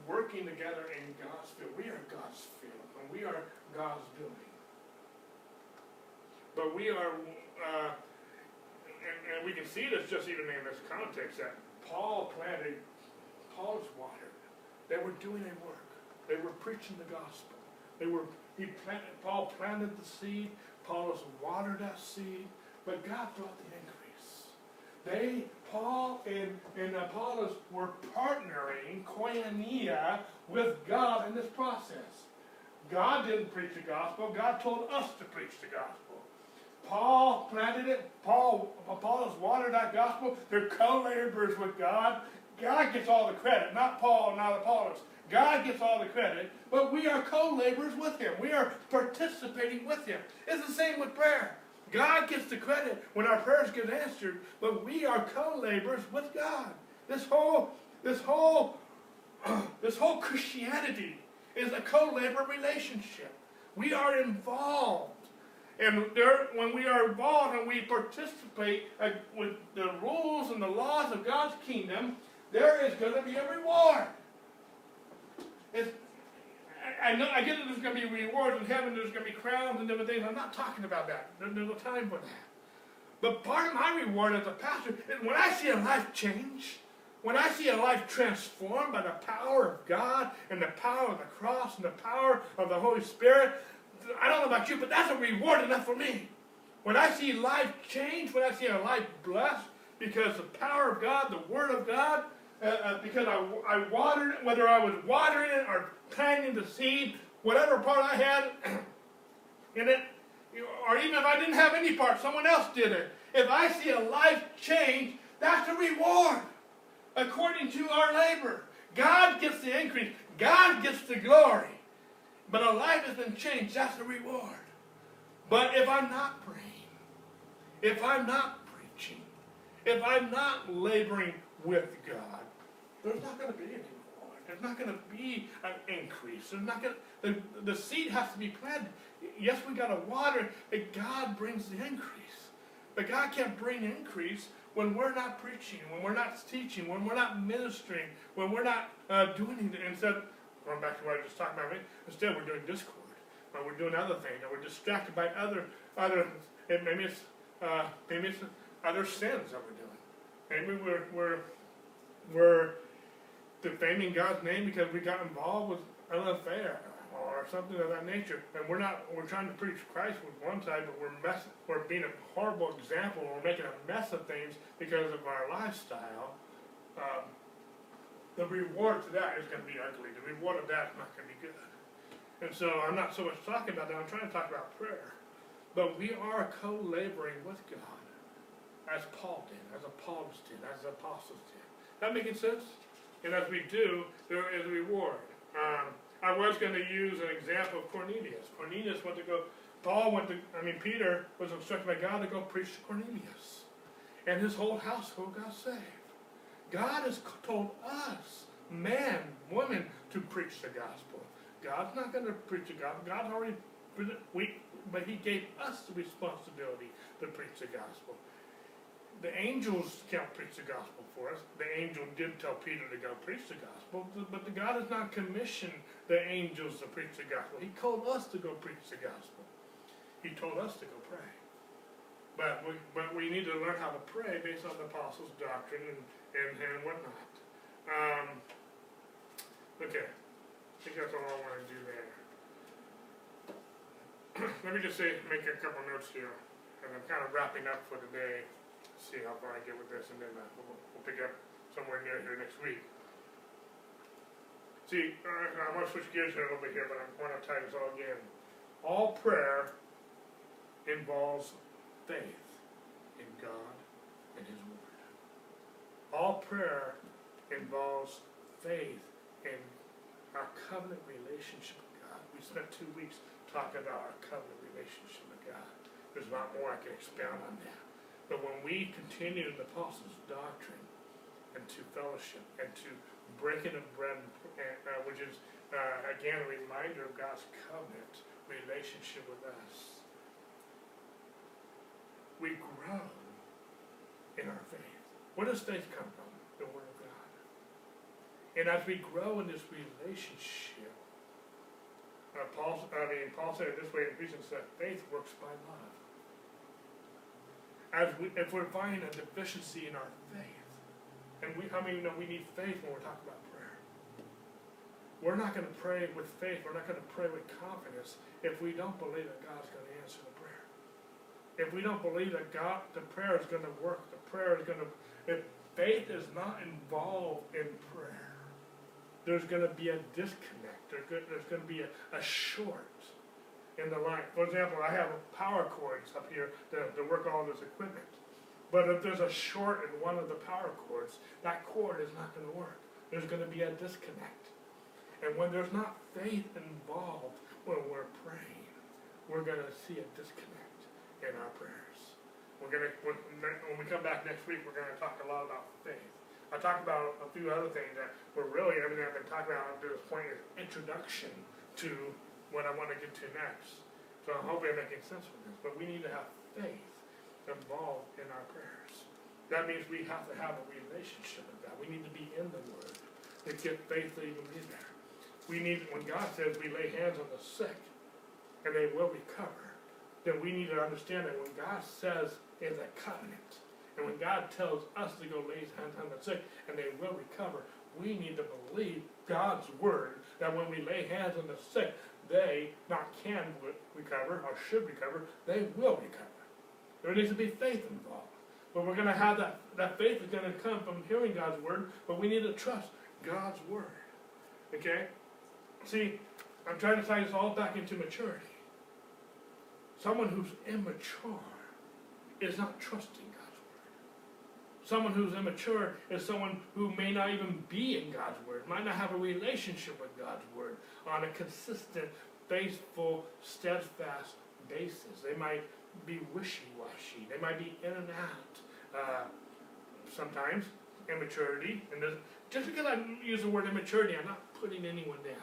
working together in God's field, we are God's field, and we are God's building. But we are, uh, and, and we can see this just even in this context that Paul planted, Paul's watered. They were doing a work. They were preaching the gospel. They were he planted. Paul planted the seed. Paul Apollos watered that seed, but God brought the increase. They, Paul and, and Apollos were partnering, koinonia, with God in this process. God didn't preach the gospel. God told us to preach the gospel. Paul planted it. Paul, Apollos watered that gospel. They're co-laborers with God. God gets all the credit, not Paul, not Apollos. God gets all the credit, but we are co-laborers with Him. We are participating with Him. It's the same with prayer. God gets the credit when our prayers get answered, but we are co-laborers with God. This whole, this whole, this whole Christianity is a co-labor relationship. We are involved. And there, when we are involved and we participate uh, with the rules and the laws of God's kingdom, there is going to be a reward. It's, I, know I get that there's going to be rewards in heaven. There's going to be crowns and different things. I'm not talking about that. There, there's no time for that. But part of my reward as a pastor is when I see a life change, when I see a life transformed by the power of God and the power of the cross and the power of the Holy Spirit. I don't know about you, but that's a reward enough for me. When I see life change, when I see a life blessed because the power of God, the Word of God, uh, uh, because I, I watered it, whether I was watering it or planting the seed, whatever part I had in it, or even if I didn't have any part, someone else did it. If I see a life change, that's a reward according to our labor. God gets the increase, God gets the glory. But a life has been changed, that's a reward. But if I'm not praying, if I'm not preaching, if I'm not laboring with God, there's not going to be any reward. There's not going to be an increase. There's not going the, the seed has to be planted. Yes, we got to water but God brings the increase. But God can't bring increase when we're not preaching, when we're not teaching, when we're not ministering, when we're not uh, doing anything. Instead, going back to what I just talked about, instead we're doing discord, or we're doing other things, or we're distracted by other other. Maybe it's uh, maybe it's other sins that we're doing. Maybe we're we're we're defaming God's name because we got involved with affair or something of that nature, and we're not. We're trying to preach Christ with one side, but we're mess. We're being a horrible example. We're making a mess of things because of our lifestyle. Um, the reward to that is going to be ugly. The reward of that is not going to be good. And so I'm not so much talking about that. I'm trying to talk about prayer. But we are co-laboring with God, as Paul did, as Apollos did, as the apostles did. That making sense? And as we do, there is a reward. Um, I was going to use an example of Cornelius. Cornelius went to go. Paul went to. I mean, Peter was instructed by God to go preach to Cornelius, and his whole household got saved. God has told us, man, woman, to preach the gospel. God's not going to preach the gospel. God's already, we, but He gave us the responsibility to preach the gospel. The angels can't preach the gospel for us. The angel did tell Peter to go preach the gospel, but the God has not commissioned the angels to preach the gospel. He called us to go preach the gospel. He told us to go pray. But we, but we need to learn how to pray based on the apostles' doctrine and, and, and whatnot. Um, okay, I think that's all I wanna do there. Let me just say, make a couple notes here, and I'm kind of wrapping up for today, see how far I get with this, and then uh, we'll, we'll pick up somewhere near here next week. See, uh, I'm gonna switch gears here a little bit here, but I'm going to tie this all again. All prayer involves faith in God and His Word. All prayer involves faith in our covenant relationship with God. We spent two weeks talking about our covenant relationship with God. There's a lot more I can expound on that. But when we continue in the apostles' doctrine and to fellowship and to breaking of bread, uh, which is uh, again a reminder of God's covenant relationship with us, we grow in our faith. Where does faith come from? The Word of God. And as we grow in this relationship, uh, Paul, I mean, Paul said it this way in Ephesians that faith works by love. As we, if we're finding a deficiency in our faith, and we, how many know we need faith when we're talking about prayer? We're not gonna pray with faith, we're not gonna pray with confidence if we don't believe that God's gonna answer the prayer. If we don't believe that God, the prayer is gonna work, the prayer is gonna, if faith is not involved in prayer, there's gonna be a disconnect, there's there's gonna be a, a short in the line. For example, I have power cords up here to, to work all this equipment. But if there's a short in one of the power cords, that cord is not gonna work. There's gonna be a disconnect. And when there's not faith involved when we're praying, we're gonna see a disconnect in our prayers. We're gonna, when, when we come back next week, we're gonna talk a lot about faith. I talked about a few other things that were really everything I've been talking about up to this point is introduction to what I wanna get to next. So I hope I'm making sense with this, but we need to have faith involved in our prayers. That means we have to have a relationship with God. We need to be in the Word to get faith to even be there. We need, when God says we lay hands on the sick and they will recover, then we need to understand that when God says is a covenant, and when God tells us to go lay hands on the sick and they will recover, we need to believe God's word that when we lay hands on the sick, they not can recover or should recover, they will recover. There needs to be faith involved. But we're gonna have that, that faith is gonna come from hearing God's word, but we need to trust God's word. Okay? See, I'm trying to tie this all back into maturity. Someone who's immature is not trusting God's word. Someone who's immature is someone who may not even be in God's word, might not have a relationship with God's word on a consistent, faithful, steadfast basis. They might be wishy-washy. They might be in and out. Uh, sometimes immaturity, and just because I use the word immaturity, I'm not putting anyone down.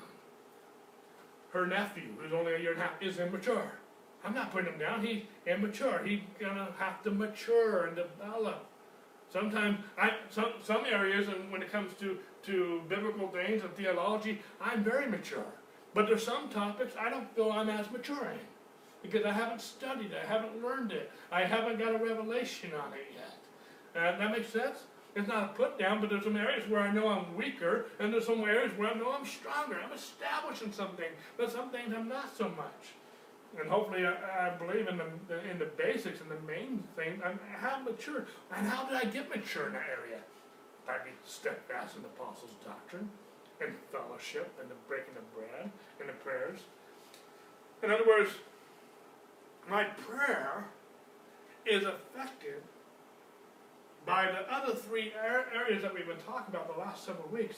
Her nephew, who's only a year and a half, is immature. I'm not putting him down. He's immature. He's gonna have to mature and develop. Sometimes I some some areas, and when it comes to to biblical things and theology, I'm very mature. But there's some topics I don't feel I'm as mature in because I haven't studied it, I haven't learned it, I haven't got a revelation on it yet. Uh, that makes sense? It's not a put down, but there's some areas where I know I'm weaker, and there's some areas where I know I'm stronger. I'm establishing something, but some things I'm not so much. And hopefully, I, I believe in the, in the basics and the main thing. I have matured. And how did I get mature in that area? By being steadfast in the apostles' doctrine, and fellowship, and the breaking of bread, and the prayers. In other words, my prayer is affected by the other three areas that we've been talking about the last several weeks.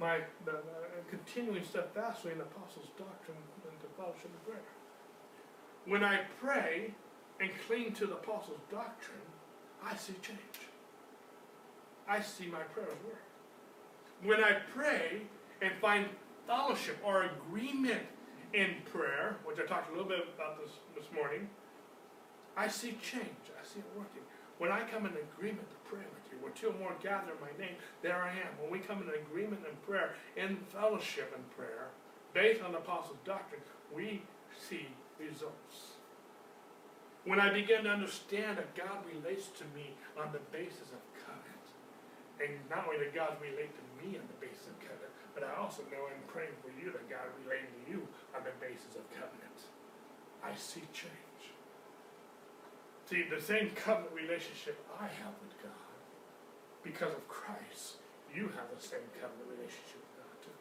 My the, uh, continuing steadfastly in the apostles' doctrine and the fellowship of prayer. When I pray and cling to the apostles' doctrine, I see change. I see my prayers work. When I pray and find fellowship or agreement in prayer, which I talked a little bit about this this morning, I see change. I see it working. When I come in agreement to pray with you, where two or more gather in my name, there I am. When we come in agreement in prayer, in fellowship in prayer, based on the apostles' doctrine, we see results. when I begin to understand that God relates to me on the basis of and not only that God relate to me on the basis of covenant, but I also know and praying for you that God relating to you on the basis of covenant. I see change. See, the same covenant relationship I have with God, because of Christ, you have the same covenant relationship with God too.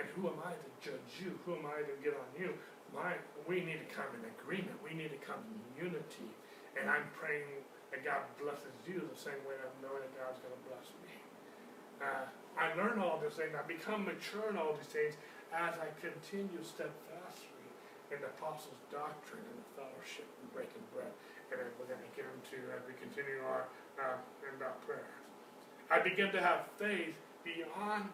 And who am I to judge you? Who am I to get on you? My, we need to come in agreement. We need to come in unity. And I'm praying that God blesses you the same way I'm knowing that God's going to bless me. Uh, I learn all these things. I become mature in all these things as I continue steadfastly in the apostles' doctrine and the fellowship and breaking bread. And then we're going to get into as we continue our uh, in our prayers. I begin to have faith beyond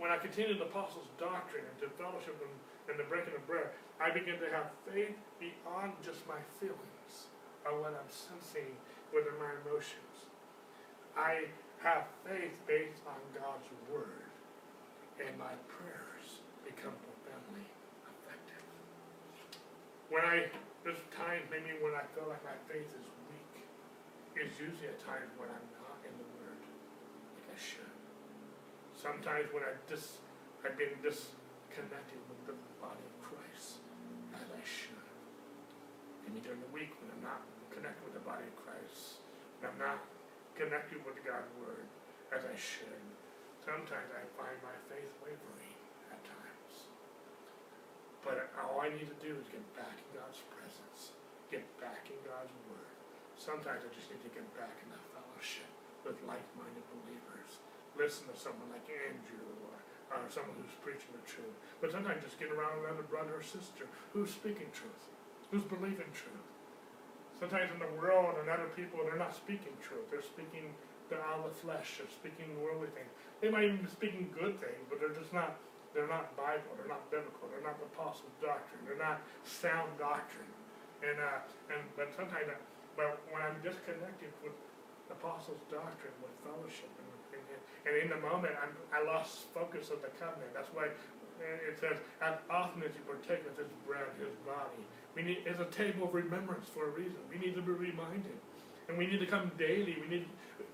when I continue the apostles' doctrine and to fellowship and, and the breaking of bread. I begin to have faith beyond just my feelings or what I'm sensing within my emotions. I have faith based on God's word, and my prayers become profoundly effective. When I, there's times maybe when I feel like my faith is weak, it's usually a time when I'm not in the word like I should. Sometimes when I dis, I've been disconnected with the body of Christ as I should. Maybe during the week when I'm not connected with the body of Christ, when I'm not connected with God's word as I should. Sometimes I find my faith wavering at times. But all I need to do is get back in God's presence, get back in God's word. Sometimes I just need to get back in the fellowship with like-minded believers. Listen to someone like Andrew or, or someone who's preaching the truth. But sometimes just get around another brother or sister who's speaking truth, who's believing truth. Sometimes in the world and other people, they're not speaking truth. They're speaking they're out of the flesh. They're speaking worldly things. They might even be speaking good things, but they're just not. They're not Bible. They're not biblical. They're not the apostles' doctrine. They're not sound doctrine. And uh, and but sometimes, I, but when I'm disconnected with the apostles' doctrine, with fellowship, and, and, and in the moment, I'm, I lost focus of the covenant. That's why it says, as often as you partake of His bread, His body, we need, it's a table of remembrance for a reason. We need to be reminded. And we need to come daily. We need,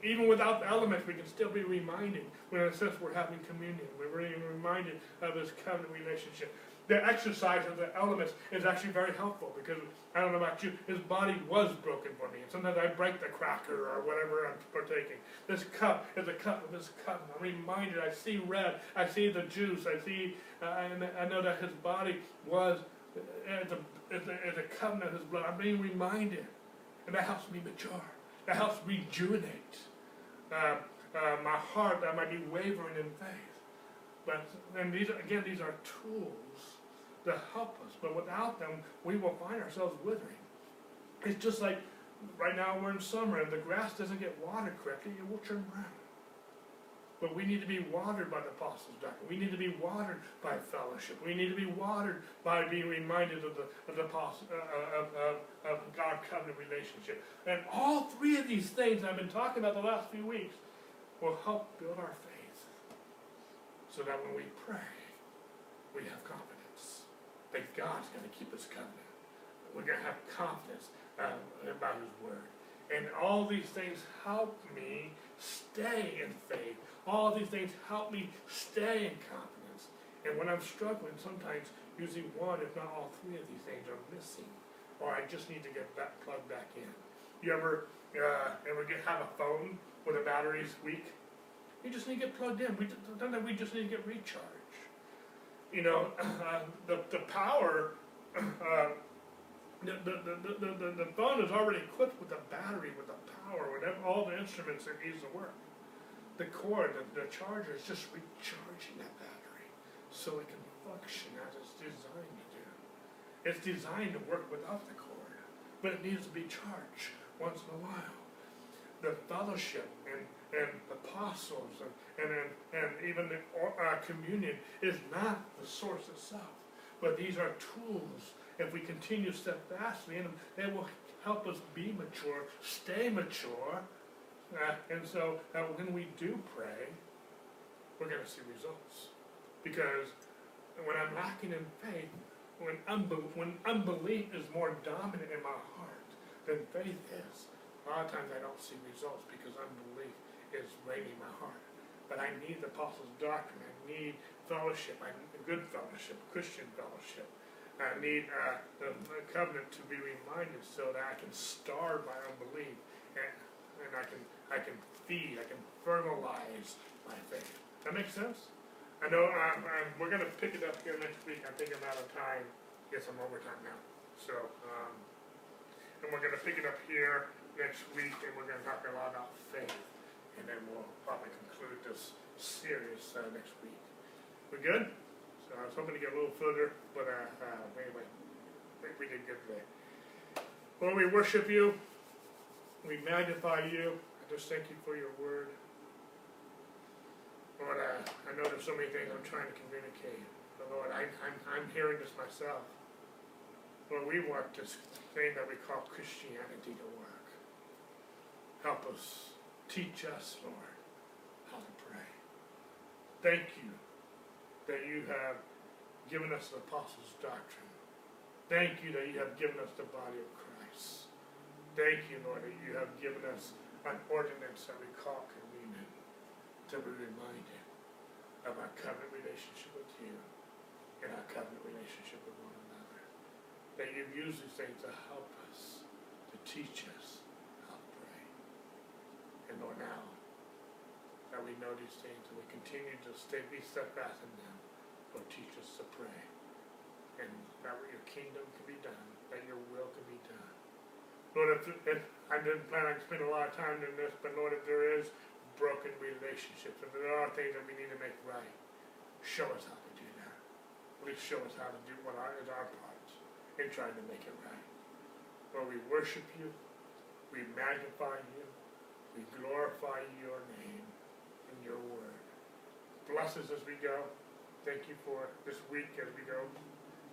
even without the elements, we can still be reminded when it says we're having communion. We're being reminded of this covenant relationship. The exercise of the elements is actually very helpful because I don't know about you, his body was broken for me. And sometimes I break the cracker or whatever I'm partaking. This cup is a cup of his covenant. I'm reminded, I see red, I see the juice, I see, uh, and I know that his body was as a, as a, as a covenant of his blood. I'm being reminded. And that helps me mature. That helps rejuvenate uh, uh, my heart that might be wavering in faith. But and these are, again, these are tools to help us. But without them, we will find ourselves withering. It's just like right now we're in summer and the grass doesn't get watered correctly, it will turn brown. But we need to be watered by the apostles' doctrine. We need to be watered by fellowship. We need to be watered by being reminded of the of the apostle, uh, of, of, of God covenant relationship. And all three of these things I've been talking about the last few weeks will help build our faith, so that when we pray, we have confidence that God's going to keep His covenant. We're going to have confidence um, about His word. And all these things help me stay in faith. All these things help me stay in confidence. And when I'm struggling, sometimes usually one, if not all three of these things are missing, or I just need to get back, plugged back in. You ever uh, ever get have a phone where the battery's weak? You just need to get plugged in. We sometimes we just need to get recharged. You know, uh, the the power. Uh, the, the, the, the, the, phone is already equipped with the battery, with the with ev- all the instruments that needs to work. The cord, the, the charger is just recharging that battery so it can function as it's designed to do. It's designed to work without the cord, but it needs to be charged once in a while. The fellowship and, and apostles and, and, and, and even the uh, communion is not the source itself, but these are tools if we continue steadfastly in them, they will help us be mature, stay mature. Uh, and so uh, when we do pray, we're going to see results. Because when I'm lacking in faith, when, unbe- when unbelief is more dominant in my heart, than faith is. A lot of times I don't see results because unbelief is reigning my heart. But I need the apostles' doctrine. I need fellowship. I need good fellowship, Christian fellowship. I need uh, the, the covenant to be reminded so that I can starve my unbelief and, and I can I can feed, I can fertilize my faith. That makes sense? I know um, um, we're going to pick it up here next week. I think I'm out of time. Guess I'm overtime now. So, um, and we're going to pick it up here next week, and we're going to talk a lot about faith, and then we'll probably conclude this series uh, next week. We good? So I was hoping to get a little further, but uh, uh, anyway, I think we did good today. Lord, we worship you. We magnify you. I just thank you for your word. Lord, uh, I know there's so many things I'm trying to communicate, but Lord, I, I'm, I'm hearing this myself. Lord, we want this thing that we call Christianity to work. Help us, teach us, Lord, how to pray. Thank you that you have given us the apostles' doctrine. Thank you that you have given us the body of Christ. Thank you, Lord, that you have given us an ordinance that we call communion to be reminded of our covenant relationship with you and our covenant relationship with one another. That you've used these things to help us, to teach us how to pray. And Lord, now that we know these things and we continue to stay, be steadfast in them, Lord, teach us to pray. And that your kingdom can be done, that your will can be done. Lord, if, if I didn't plan on spending a lot of time in this, but Lord, if there is broken relationships, if there are things that we need to make right, show us how to do that. Please show us how to do what our, is our part in trying to make it right. Lord, we worship you, we magnify you, we glorify your name and your word. Bless us as we go. Thank you for this week as we go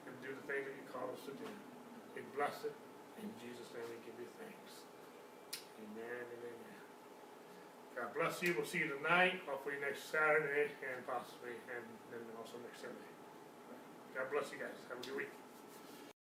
and do the things that you call us to do. We bless it. In Jesus' name we give you thanks. Amen and amen. God bless you. We'll see you tonight, hopefully next Saturday, and possibly, and then also next Sunday. God bless you guys. Have a good week.